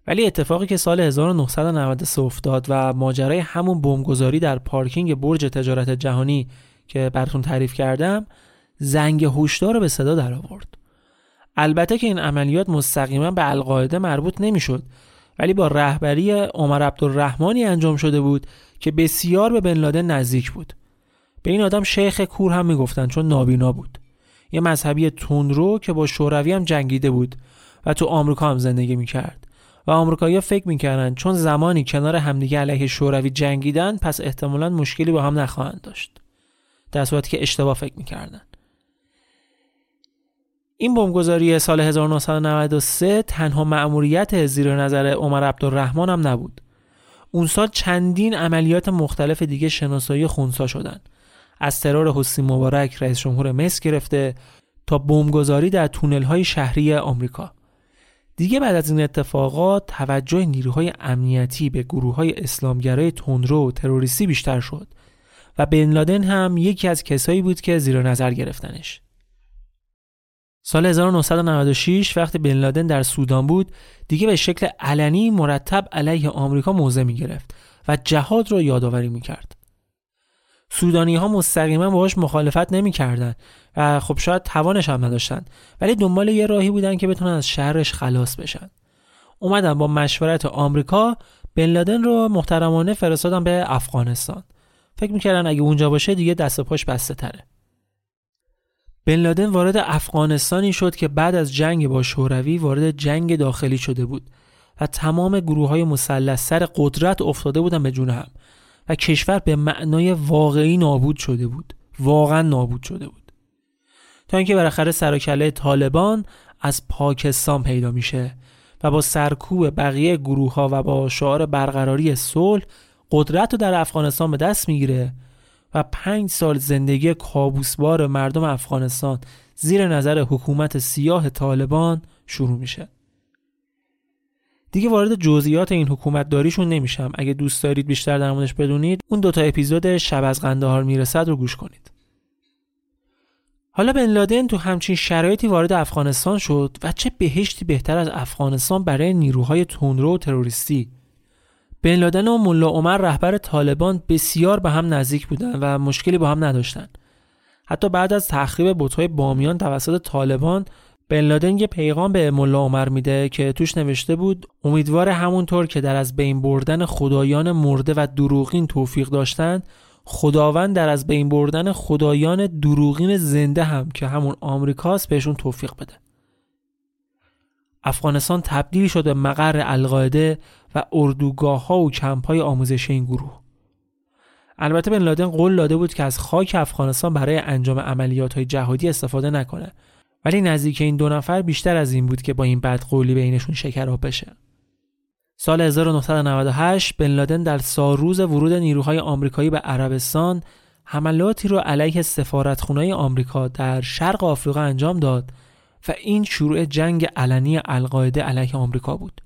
ولی اتفاقی که سال 1993 افتاد و ماجرای همون بمبگذاری در پارکینگ برج تجارت جهانی که براتون تعریف کردم زنگ هشدار رو به صدا در آورد. البته که این عملیات مستقیما به القاعده مربوط نمی‌شد ولی با رهبری عمر عبدالرحمانی انجام شده بود که بسیار به بن لادن نزدیک بود. به این آدم شیخ کور هم می‌گفتن چون نابینا بود. یه مذهبی تندرو که با شوروی هم جنگیده بود و تو آمریکا هم زندگی می‌کرد. و آمریکایی‌ها فکر می‌کردن چون زمانی کنار همدیگه علیه شوروی جنگیدن پس احتمالا مشکلی با هم نخواهند داشت. در صورتی که اشتباه فکر می‌کردن. این بمبگذاری سال 1993 تنها مأموریت زیر نظر عمر عبدالرحمن هم نبود. اون سال چندین عملیات مختلف دیگه شناسایی خونسا شدن از ترور حسین مبارک رئیس جمهور مصر گرفته تا بمبگذاری در تونل های شهری آمریکا. دیگه بعد از این اتفاقات توجه نیروهای امنیتی به گروه های اسلامگرای تندرو و تروریستی بیشتر شد و بن لادن هم یکی از کسایی بود که زیر نظر گرفتنش. سال 1996 وقتی بن لادن در سودان بود دیگه به شکل علنی مرتب علیه آمریکا موضع می گرفت و جهاد رو یادآوری می کرد. سودانی ها مستقیما باهاش مخالفت نمی‌کردن و خب شاید توانش هم نداشتن ولی دنبال یه راهی بودن که بتونن از شهرش خلاص بشن. اومدن با مشورت آمریکا بن لادن رو محترمانه فرستادن به افغانستان. فکر می‌کردن اگه اونجا باشه دیگه دست پاش بسته تره بن لادن وارد افغانستانی شد که بعد از جنگ با شوروی وارد جنگ داخلی شده بود و تمام گروه های مسلح سر قدرت افتاده بودن به جون هم. و کشور به معنای واقعی نابود شده بود. واقعا نابود شده بود. تا اینکه بالاخره سرکله طالبان از پاکستان پیدا میشه و با سرکوب بقیه گروه ها و با شعار برقراری صلح قدرت رو در افغانستان به دست می‌گیره و پنج سال زندگی کابوسبار مردم افغانستان زیر نظر حکومت سیاه طالبان شروع میشه. دیگه وارد جزئیات این حکومت داریشون نمیشم. اگه دوست دارید بیشتر در موردش بدونید اون دوتا اپیزود شب از قندهار می‌رسد رو گوش کنید. حالا بن لادن تو همچین شرایطی وارد افغانستان شد و چه بهشتی بهتر از افغانستان برای نیروهای تندرو و تروریستی. بن لادن و ملا عمر رهبر طالبان بسیار به هم نزدیک بودن و مشکلی با هم نداشتن. حتی بعد از تخریب بتهای بامیان توسط طالبان بن لادن یه پیغام به ملا عمر میده که توش نوشته بود امیدوار همونطور که در از بین بردن خدایان مرده و دروغین توفیق داشتند خداوند در از بین بردن خدایان دروغین زنده هم که همون آمریکاست بهشون توفیق بده. افغانستان تبدیل شده مقر القاعده و اردوگاه ها و کمپ های آموزش این گروه. البته بن لادن قول داده بود که از خاک افغانستان برای انجام عملیات های جهادی استفاده نکنه. ولی نزدیک این دو نفر بیشتر از این بود که با این بدقولی بینشون شکراب بشه. سال 1998 بن لادن در سالروز ورود نیروهای آمریکایی به عربستان حملاتی رو علیه سفارتخونه آمریکا در شرق آفریقا انجام داد و این شروع جنگ علنی القاعده علیه آمریکا بود.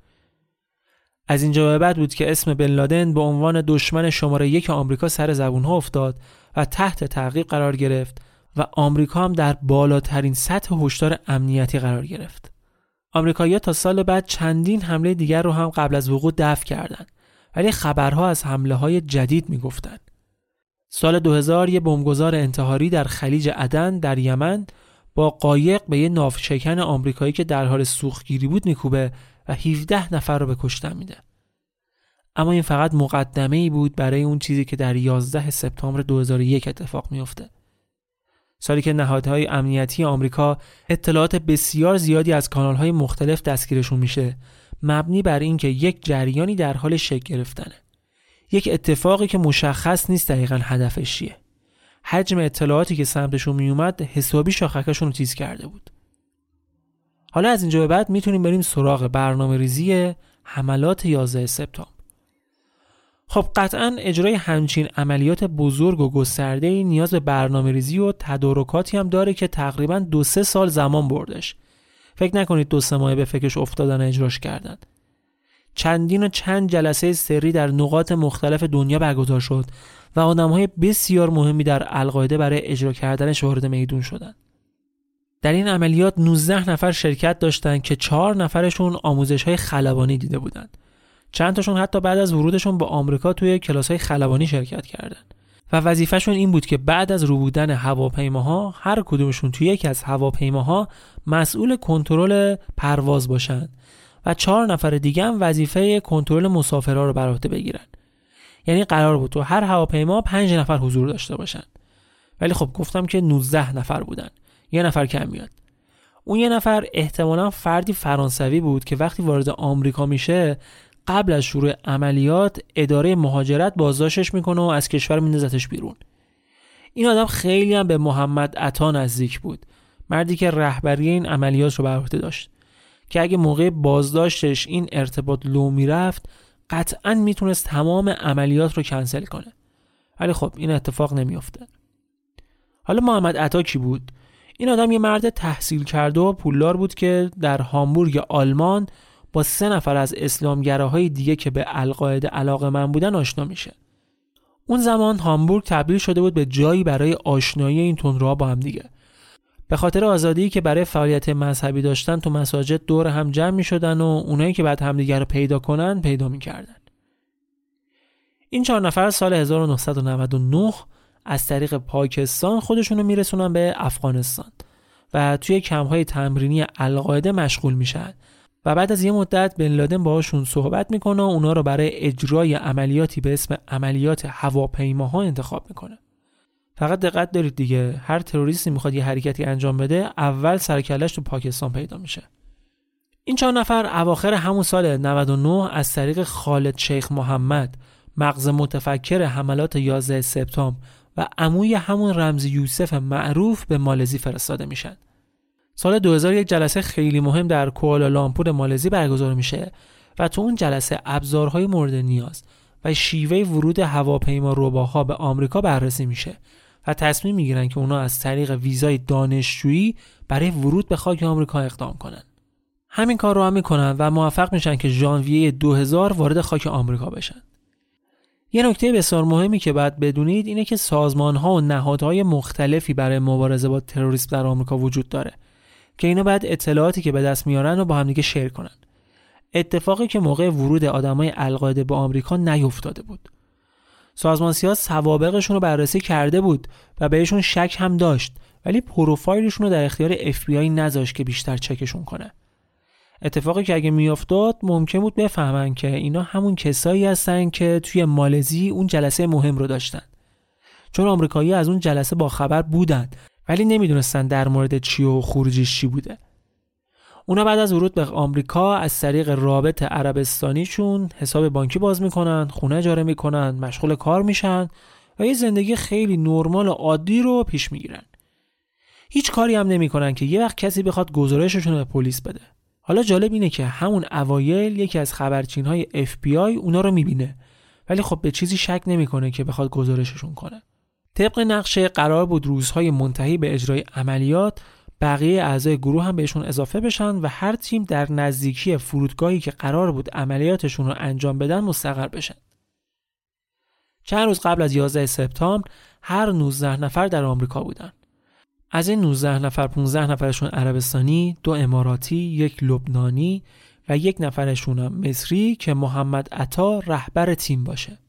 از اینجا به بعد بود که اسم بن لادن به عنوان دشمن شماره یک آمریکا سر زبون ها افتاد و تحت تعقیب قرار گرفت و آمریکا هم در بالاترین سطح هشدار امنیتی قرار گرفت. آمریکایی‌ها تا سال بعد چندین حمله دیگر رو هم قبل از وقوع دفع کردند ولی خبرها از حمله های جدید می‌گفتند. سال 2000 یه بمبگذار انتحاری در خلیج عدن در یمن با قایق به یه ناوشکن آمریکایی که در حال سوختگیری بود میکوبه و 17 نفر رو به کشتن میده. اما این فقط مقدمه ای بود برای اون چیزی که در 11 سپتامبر 2001 اتفاق میافته. سالی که نهادهای امنیتی آمریکا اطلاعات بسیار زیادی از کانالهای مختلف دستگیرشون میشه مبنی بر اینکه یک جریانی در حال شکل گرفتنه. یک اتفاقی که مشخص نیست دقیقا هدفش چیه حجم اطلاعاتی که سمتشون میومد حسابی شاخکشون رو تیز کرده بود. حالا از اینجا به بعد می‌تونیم بریم سراغ برنامه ریزی حملات 11 سپتامبر. خب قطعا اجرای همچین عملیات بزرگ و گسترده نیاز به برنامه ریزی و تدارکاتی هم داره که تقریبا دو سه سال زمان بردش فکر نکنید دو سه ماه به فکرش افتادن اجراش کردن چندین و چند جلسه سری در نقاط مختلف دنیا برگزار شد و های بسیار مهمی در القاعده برای اجرا کردنش وارد میدون شدند. در این عملیات 19 نفر شرکت داشتند که 4 نفرشون آموزش های خلبانی دیده بودند. چند تاشون حتی بعد از ورودشون به آمریکا توی کلاس های خلبانی شرکت کردند. و وظیفهشون این بود که بعد از روبودن هواپیماها هر کدومشون توی یکی از هواپیماها مسئول کنترل پرواز باشند و چهار نفر دیگه هم وظیفه کنترل مسافرها رو بر عهده بگیرن. یعنی قرار بود تو هر هواپیما پنج نفر حضور داشته باشن. ولی خب گفتم که 19 نفر بودن. یه نفر کم میاد. اون یه نفر احتمالا فردی فرانسوی بود که وقتی وارد آمریکا میشه قبل از شروع عملیات اداره مهاجرت بازداشتش می‌کنه و از کشور میندازتش بیرون. این آدم خیلی هم به محمد عطا نزدیک بود. مردی که رهبری این عملیات رو بر عهده داشت. که اگه موقع بازداشتش این ارتباط لو می‌رفت قطعا می‌تونست تمام عملیات رو کنسل کنه. ولی خب این اتفاق نمیافته. حالا محمد عطا کی بود؟ این آدم یه مرد تحصیل کرده و پولدار بود که در هامبورگ آلمان با سه نفر از اسلامگراهای دیگه که به القاعده علاقه من بودن آشنا میشه. اون زمان هامبورگ تبدیل شده بود به جایی برای آشنایی این تندروها با هم دیگه. به خاطر آزادی که برای فعالیت مذهبی داشتن تو مساجد دور هم جمع می شدن و اونایی که بعد همدیگر رو پیدا کنن پیدا می کردن. این چهار نفر سال 1999 از طریق پاکستان خودشون رو میرسونن به افغانستان و توی کمهای تمرینی القاعده مشغول میشن. و بعد از یه مدت بن لادن باهاشون صحبت می‌کنه و اونا رو برای اجرای عملیاتی به اسم عملیات هواپیماها انتخاب می‌کنه فقط دقت دارید دیگه هر تروریستی می‌خواد یه حرکتی انجام بده اول سرکلش تو پاکستان پیدا میشه این چهار نفر اواخر همون سال 99 از طریق خالد شیخ محمد مغز متفکر حملات 11 سپتامبر و عموی همون رمز یوسف معروف به مالزی فرستاده میشن. سال 2000 یک جلسه خیلی مهم در کوالالامپور مالزی برگزار میشه و تو اون جلسه ابزارهای مورد نیاز و شیوه ورود هواپیما روباها به آمریکا بررسی میشه و تصمیم می‌گیرن که اونا از طریق ویزای دانشجویی برای ورود به خاک آمریکا اقدام کنن. همین کار رو هم می‌کنن و موفق میشن که ژانویه 2000 وارد خاک آمریکا بشن. یه نکته بسیار مهمی که باید بدونید اینه که سازمان ها و نهادهای مختلفی برای مبارزه با تروریسم در آمریکا وجود داره که اینا بعد اطلاعاتی که به دست میارن رو با همدیگه شیر کنن. اتفاقی که موقع ورود آدمای القاعده به آمریکا نیفتاده بود. سازمان سیاه سوابقشون رو بررسی کرده بود و بهشون شک هم داشت ولی پروفایلشون رو در اختیار FBI نذاشت که بیشتر چکشون کنه اتفاقی که اگه میافتاد ممکن بود بفهمن که اینا همون کسایی هستن که توی مالزی اون جلسه مهم رو داشتن چون آمریکایی از اون جلسه با خبر بودن ولی نمی‌دونستن در مورد چی و خروجیش چی بوده. اونا بعد از ورود به آمریکا از طریق رابط عربستانیشون حساب بانکی باز می‌کنن خونه اجاره می‌کنن مشغول کار میشن و یه زندگی خیلی نرمال و عادی رو پیش می‌گیرن. هیچ کاری هم نمی‌کنن که یه وقت کسی بخواد گزارششون به پلیس بده. حالا جالب اینه که همون اوایل یکی از خبرچین های FBI اونا رو می‌بینه. ولی خب به چیزی شک نمی‌کنه که بخواد گزارششون کنه. طبق نقشه قرار بود روزهای منتهی به اجرای عملیات بقیه اعضای گروه هم بهشون اضافه بشن و هر تیم در نزدیکی فرودگاهی که قرار بود عملیاتشون رو انجام بدن مستقر بشن. چند روز قبل از 11 سپتامبر هر 19 نفر در آمریکا بودن. از این 19 نفر 15 نفرشون عربستانی، دو اماراتی، یک لبنانی و یک نفرشون هم مصری که محمد عطا رهبر تیم باشه.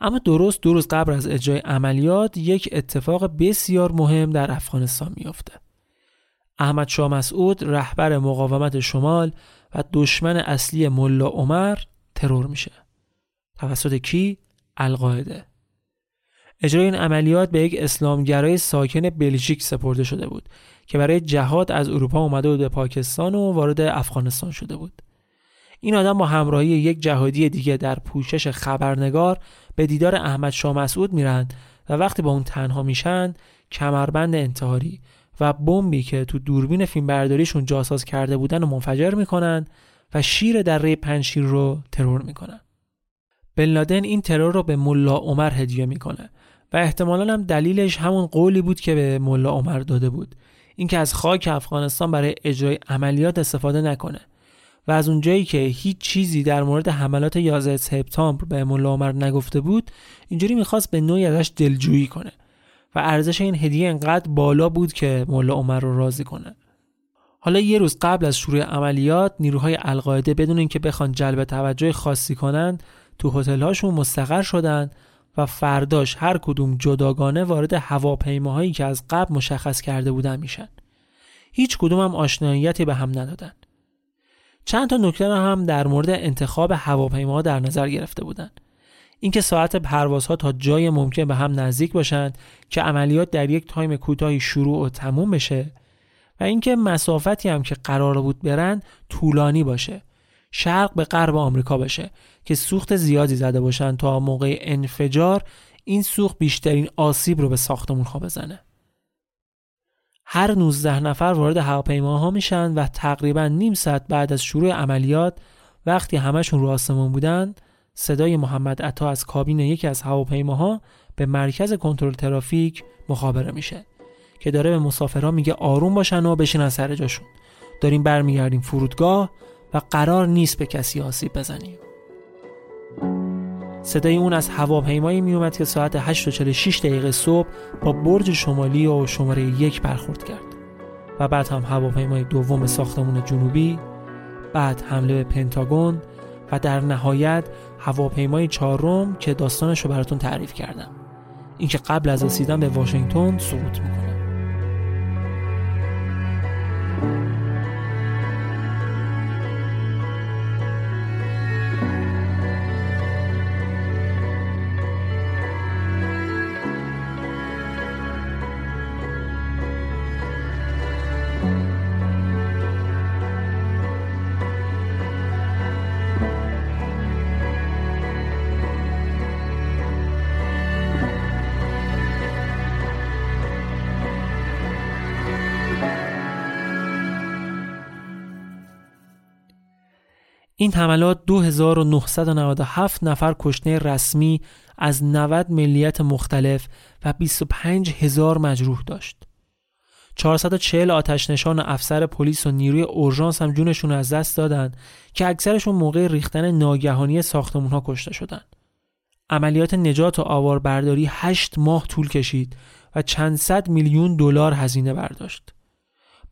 اما درست دو روز قبل از اجرای عملیات یک اتفاق بسیار مهم در افغانستان میافته. احمد شاه مسعود رهبر مقاومت شمال و دشمن اصلی ملا عمر ترور میشه. توسط کی؟ القاعده. اجرای این عملیات به یک اسلامگرای ساکن بلژیک سپرده شده بود که برای جهاد از اروپا اومده بود به پاکستان و وارد افغانستان شده بود. این آدم با همراهی یک جهادی دیگه در پوشش خبرنگار به دیدار احمد شاه مسعود میرند و وقتی با اون تنها میشن کمربند انتحاری و بمبی که تو دوربین فیلمبرداریشون جاساز کرده بودن و منفجر می‌کنن و شیر دره پنشیر رو ترور می‌کنن. بن لادن این ترور رو به ملا عمر هدیه می‌کنه و احتمالا هم دلیلش همون قولی بود که به ملا عمر داده بود. اینکه از خاک افغانستان برای اجرای عملیات استفاده نکنه. و از اونجایی که هیچ چیزی در مورد حملات 11 سپتامبر به ملا عمر نگفته بود اینجوری می‌خواست به نوعی ازش دلجویی کنه و ارزش این هدیه انقدر بالا بود که ملا عمر رو راضی کنه حالا یه روز قبل از شروع عملیات نیروهای القاعده بدون اینکه بخوان جلب توجه خاصی کنند تو هتل‌هاشون مستقر شدن و فرداش هر کدوم جداگانه وارد هواپیماهایی که از قبل مشخص کرده بودن میشن. هیچ کدوم هم آشناییتی به هم ندادن. چند تا نکته هم در مورد انتخاب هواپیما در نظر گرفته بودند. اینکه ساعت پروازها تا جای ممکن به هم نزدیک باشند که عملیات در یک تایم کوتاهی شروع و تموم بشه و اینکه مسافتی هم که قرار بود برن طولانی باشه شرق به غرب آمریکا بشه که سوخت زیادی زده باشن تا موقع انفجار این سوخت بیشترین آسیب رو به ساختمون بزنه هر 19 نفر وارد هواپیماها میشن و تقریبا نیم ساعت بعد از شروع عملیات وقتی همشون رو آسمون بودن صدای محمد عطا از کابین یکی از هواپیماها به مرکز کنترل ترافیک مخابره میشه که داره به مسافرها میگه آروم باشن و بشینن سر جاشون. داریم برمیگردیم فرودگاه و قرار نیست به کسی آسیب بزنیم. صدای اون از هواپیمایی میومد که ساعت 8:46 دقیقه صبح با برج شمالی و شماره یک برخورد کرد. و بعد هم هواپیمای دوم ساختمون جنوبی بعد حمله به پنتاگون و در نهایت هواپیمای چهارم که داستانش رو براتون تعریف کردم. اینکه قبل از رسیدن به واشنگتن سقوط می‌کنه. این حملات 2997 نفر کشته رسمی از 90 ملیت مختلف و 25 هزار مجروح داشت. 440 آتش نشان افسر پلیس و نیروی اورژانس هم جونشون از دست دادن که اکثرشون موقع ریختن ناگهانی ساختمون ها کشته شدن. عملیات نجات و آواربرداری 8 ماه طول کشید و چند صد میلیون دلار هزینه برداشت.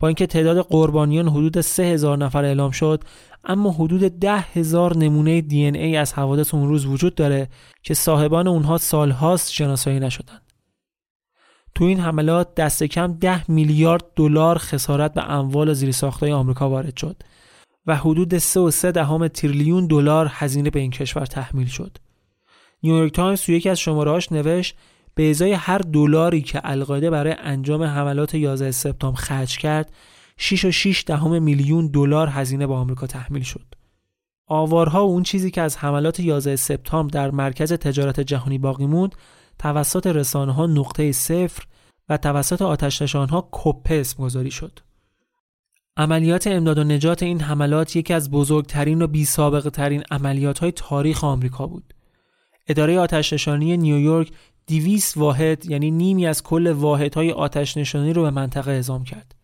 با اینکه تعداد قربانیان حدود 3000 نفر اعلام شد اما حدود ده هزار نمونه DNA از حوادث اون روز وجود داره که صاحبان اونها سالهاست شناسایی نشدن. تو این حملات دست کم ده میلیارد دلار خسارت به اموال زیرساختهای آمریکا وارد شد و حدود 3.3 دهم تریلیون دلار هزینه به این کشور تحمیل شد. نیویورک تایمز تو یکی از شماره‌هاش نوشت به ازای هر دلاری که القاعده برای انجام حملات 11 سپتامبر خرج کرد 6 و 6 دهم میلیون دلار هزینه به آمریکا تحمیل شد. آوارها و اون چیزی که از حملات 11 سپتامبر در مرکز تجارت جهانی باقی موند توسط رسانه ها نقطه صفر و توسط آتش ها کپه گذاری شد. عملیات امداد و نجات این حملات یکی از بزرگترین و بی سابقه ترین عملیات های تاریخ آمریکا بود. اداره آتش نیویورک 200 واحد یعنی نیمی از کل واحدهای آتش نشانی رو به منطقه اعزام کرد.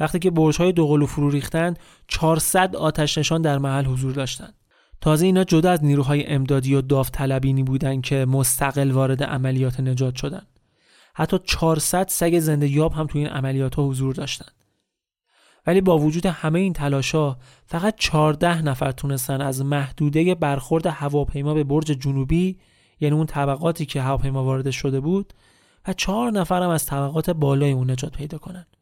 وقتی که برج‌های دوقلو فرو ریختن 400 آتش نشان در محل حضور داشتند. تازه اینا جدا از نیروهای امدادی و داوطلبینی بودند که مستقل وارد عملیات نجات شدند. حتی 400 سگ زنده یاب هم تو این عملیات ها حضور داشتند. ولی با وجود همه این تلاشا فقط 14 نفر تونستن از محدوده برخورد هواپیما به برج جنوبی یعنی اون طبقاتی که هواپیما وارد شده بود و چهار نفر هم از طبقات بالای اون نجات پیدا کنند.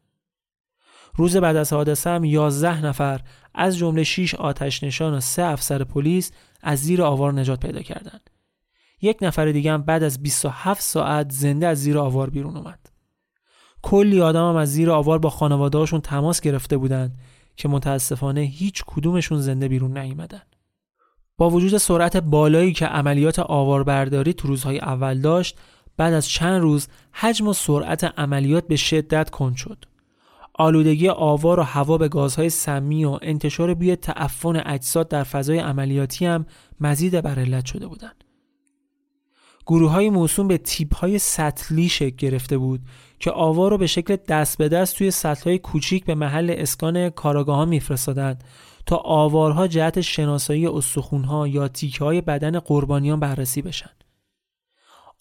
روز بعد از حادثه هم 11 نفر از جمله 6 آتش نشان و 3 افسر پلیس از زیر آوار نجات پیدا کردند. یک نفر دیگه هم بعد از 27 ساعت زنده از زیر آوار بیرون اومد. کلی آدم هم از زیر آوار با خانواده‌هاشون تماس گرفته بودند که متاسفانه هیچ کدومشون زنده بیرون نیامدن. با وجود سرعت بالایی که عملیات آواربرداری تو روزهای اول داشت، بعد از چند روز حجم و سرعت عملیات به شدت کند شد. آلودگی آوار و هوا به گازهای سمی و انتشار بوی تعفن اجساد در فضای عملیاتی هم مزید بر علت شده بودند. گروه های موسوم به تیپ های سطلی شکل گرفته بود که آوار رو به شکل دست به دست توی سطل های کوچیک به محل اسکان کاراگاه ها میفرستادند تا آوارها جهت شناسایی ها یا تیکه های بدن قربانیان بررسی بشن.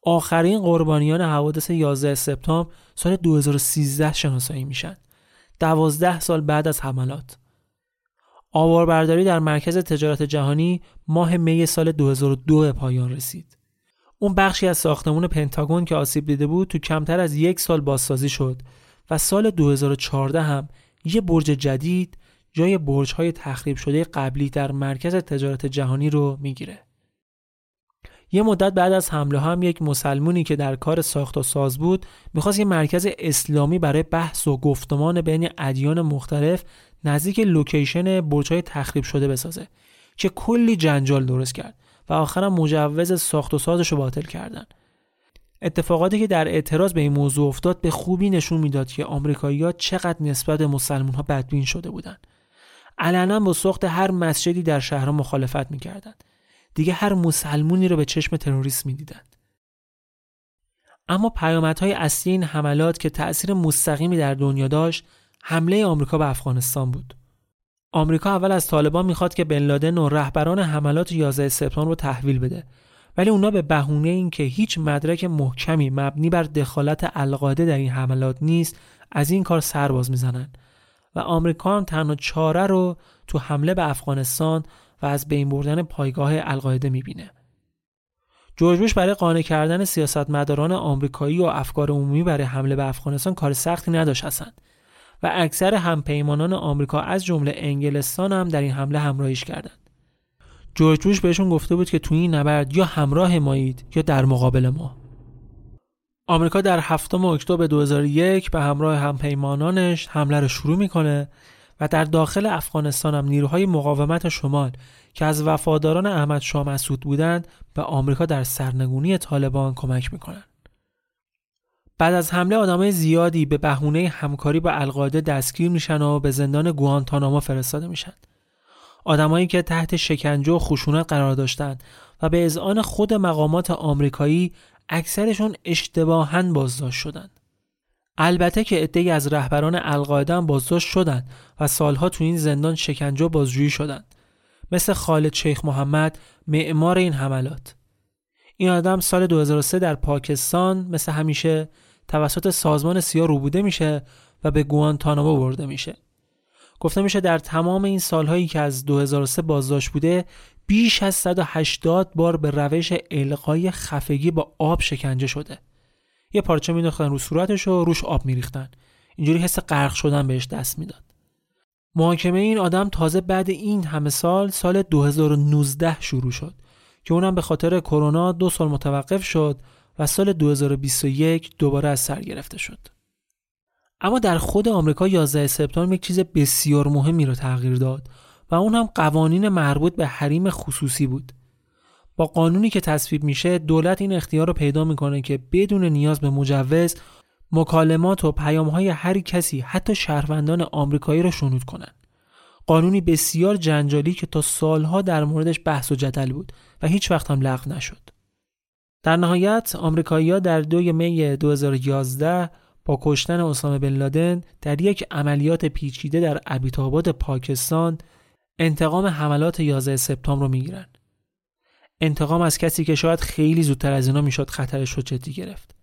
آخرین قربانیان حوادث 11 سپتامبر سال 2013 شناسایی میشن. دوازده سال بعد از حملات. آواربرداری در مرکز تجارت جهانی ماه می سال 2002 پایان رسید. اون بخشی از ساختمون پنتاگون که آسیب دیده بود تو کمتر از یک سال بازسازی شد و سال 2014 هم یه برج جدید جای برج های تخریب شده قبلی در مرکز تجارت جهانی رو می‌گیره. یه مدت بعد از حمله هم یک مسلمونی که در کار ساخت و ساز بود می‌خواست یه مرکز اسلامی برای بحث و گفتمان بین ادیان مختلف نزدیک لوکیشن برج های تخریب شده بسازه که کلی جنجال درست کرد و آخرا مجوز ساخت و سازش رو باطل کردن. اتفاقاتی که در اعتراض به این موضوع افتاد به خوبی نشون می‌داد که آمریکایی‌ها چقدر نسبت به مسلمان‌ها بدبین شده بودند. علنا با ساخت هر مسجدی در شهرها مخالفت می‌کردند. دیگه هر مسلمونی رو به چشم تروریست می‌دیدند. اما پیامدهای اصلی این حملات که تأثیر مستقیمی در دنیا داشت حمله آمریکا به افغانستان بود. آمریکا اول از طالبان می‌خواد که بن لادن و رهبران حملات 11 سپتامبر رو تحویل بده ولی اونا به بهونه اینکه هیچ مدرک محکمی مبنی بر دخالت القاعده در این حملات نیست از این کار سرباز می‌زنن و آمریکا هم تنها چاره رو تو حمله به افغانستان و از بین بردن پایگاه القاعده می‌بینه. جورج بوش برای قانع کردن سیاستمداران آمریکایی و افکار عمومی برای حمله به افغانستان کار سختی نداشت هستند و اکثر همپیمانان آمریکا از جمله انگلستان هم در این حمله همراهیش کردند. جورج بوش بهشون گفته بود که تو این نبرد یا همراه مایید یا در مقابل ما. آمریکا در هفتم اکتبر 2001 به همراه همپیمانانش حمله رو شروع می‌کنه و در داخل افغانستان هم نیروهای مقاومت شمال که از وفاداران احمد شاه مسعود بودند به آمریکا در سرنگونی طالبان کمک می‌کنند. بعد از حمله آدمای زیادی به بهونه همکاری با القاعده دستگیر میشن و به زندان گوانتاناما فرستاده میشن. آدمایی که تحت شکنجه و خشونت قرار داشتند و به اذعان خود مقامات آمریکایی اکثرشون اشتباها بازداشت شدند. البته که عده‌ای از رهبران القاعده بازداشت شدند و سالها تو این زندان شکنجه و بازجویی شدند. مثل خالد شیخ محمد معمار این حملات. این آدم سال 2003 در پاکستان مثل همیشه توسط سازمان سیا روبوده میشه و به گوانتانامو برده میشه. گفته میشه در تمام این سالهایی که از 2003 بازداشت بوده بیش از 180 بار به روش القای خفگی با آب شکنجه شده. یه پارچه مینداختن رو صورتش و روش آب میریختن. اینجوری حس غرق شدن بهش دست می‌داد. محاکمه این آدم تازه بعد این همه سال سال 2019 شروع شد که اونم به خاطر کرونا دو سال متوقف شد و سال 2021 دوباره از سر گرفته شد. اما در خود آمریکا 11 سپتامبر یک چیز بسیار مهمی رو تغییر داد و اون هم قوانین مربوط به حریم خصوصی بود. با قانونی که تصویب میشه دولت این اختیار رو پیدا می‌کنه که بدون نیاز به مجوز مکالمات و پیامهای هر کسی حتی شهروندان آمریکایی رو شنود کنند. قانونی بسیار جنجالی که تا سالها در موردش بحث و جدل بود و هیچ وقت هم لغو نشد. در نهایت آمریکایی‌ها در دوی می 2011 با کشتن اسامه بن لادن در یک عملیات پیچیده در ابیتاباد پاکستان انتقام حملات 11 سپتامبر رو می‌گیرن. انتقام از کسی که شاید خیلی زودتر از اینا می‌شد خطرش رو جدی گرفت.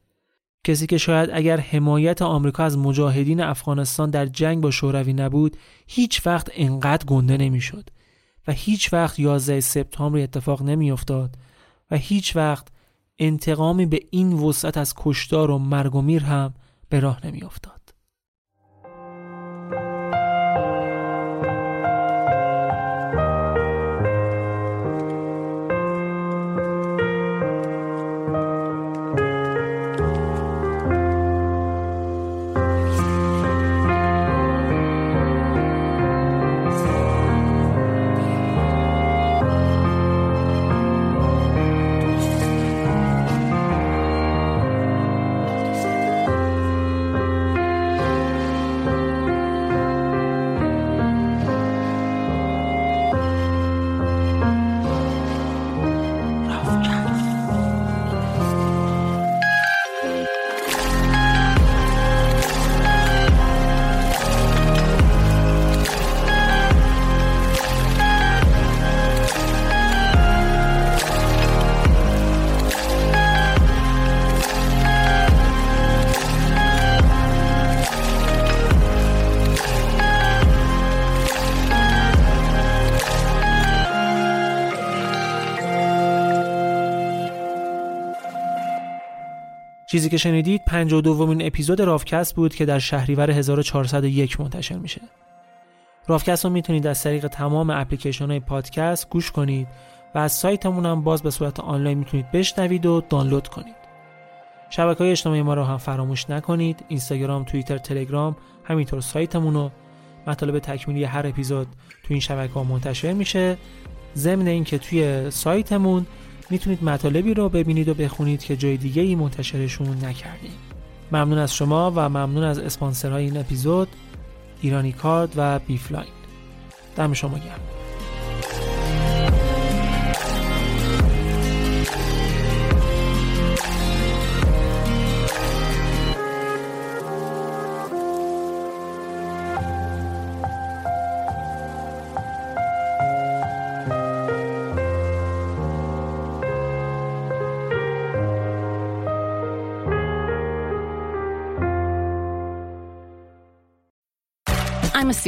کسی که شاید اگر حمایت آمریکا از مجاهدین افغانستان در جنگ با شوروی نبود هیچ وقت انقدر گنده نمی‌شد و هیچ وقت 11 سپتامبر اتفاق نمیافتاد و هیچ وقت انتقامی به این وسعت از کشتار و مرگ و میر هم به راه نمیافتاد. چیزی که شنیدید 52 دومین اپیزود رافکست بود که در شهریور 1401 منتشر میشه. رافکست رو می‌تونید از طریق تمام اپلیکیشن های پادکست گوش کنید و از سایتمون هم باز به صورت آنلاین می‌تونید بشنوید و دانلود کنید. شبکه های اجتماعی ما رو هم فراموش نکنید اینستاگرام، توییتر، تلگرام همینطور سایتمون رو مطالب تکمیلی هر اپیزود تو این شبکه ها منتشر میشه ضمن اینکه توی سایتمون می‌تونید مطالبی رو ببینید و بخونید که جای دیگه ای منتشرشون نکردیم. ممنون از شما و ممنون از اسپانسرهای این اپیزود ایرانی کارد و بیفلاین. دم شما گرم.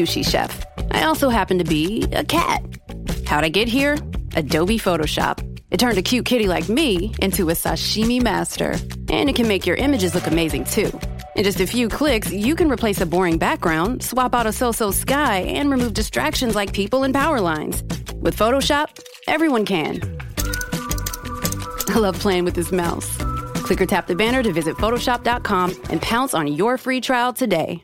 Sushi chef. I also happen to be a cat. How'd I get here? Adobe Photoshop. It turned a cute kitty like me into a sashimi master. And it can make your images look amazing too. In just a few clicks, you can replace a boring background, swap out a so-so sky, and remove distractions like people and power lines. With Photoshop, everyone can. I love playing with this mouse. Click or tap the banner to visit Photoshop.com and pounce on your free trial today.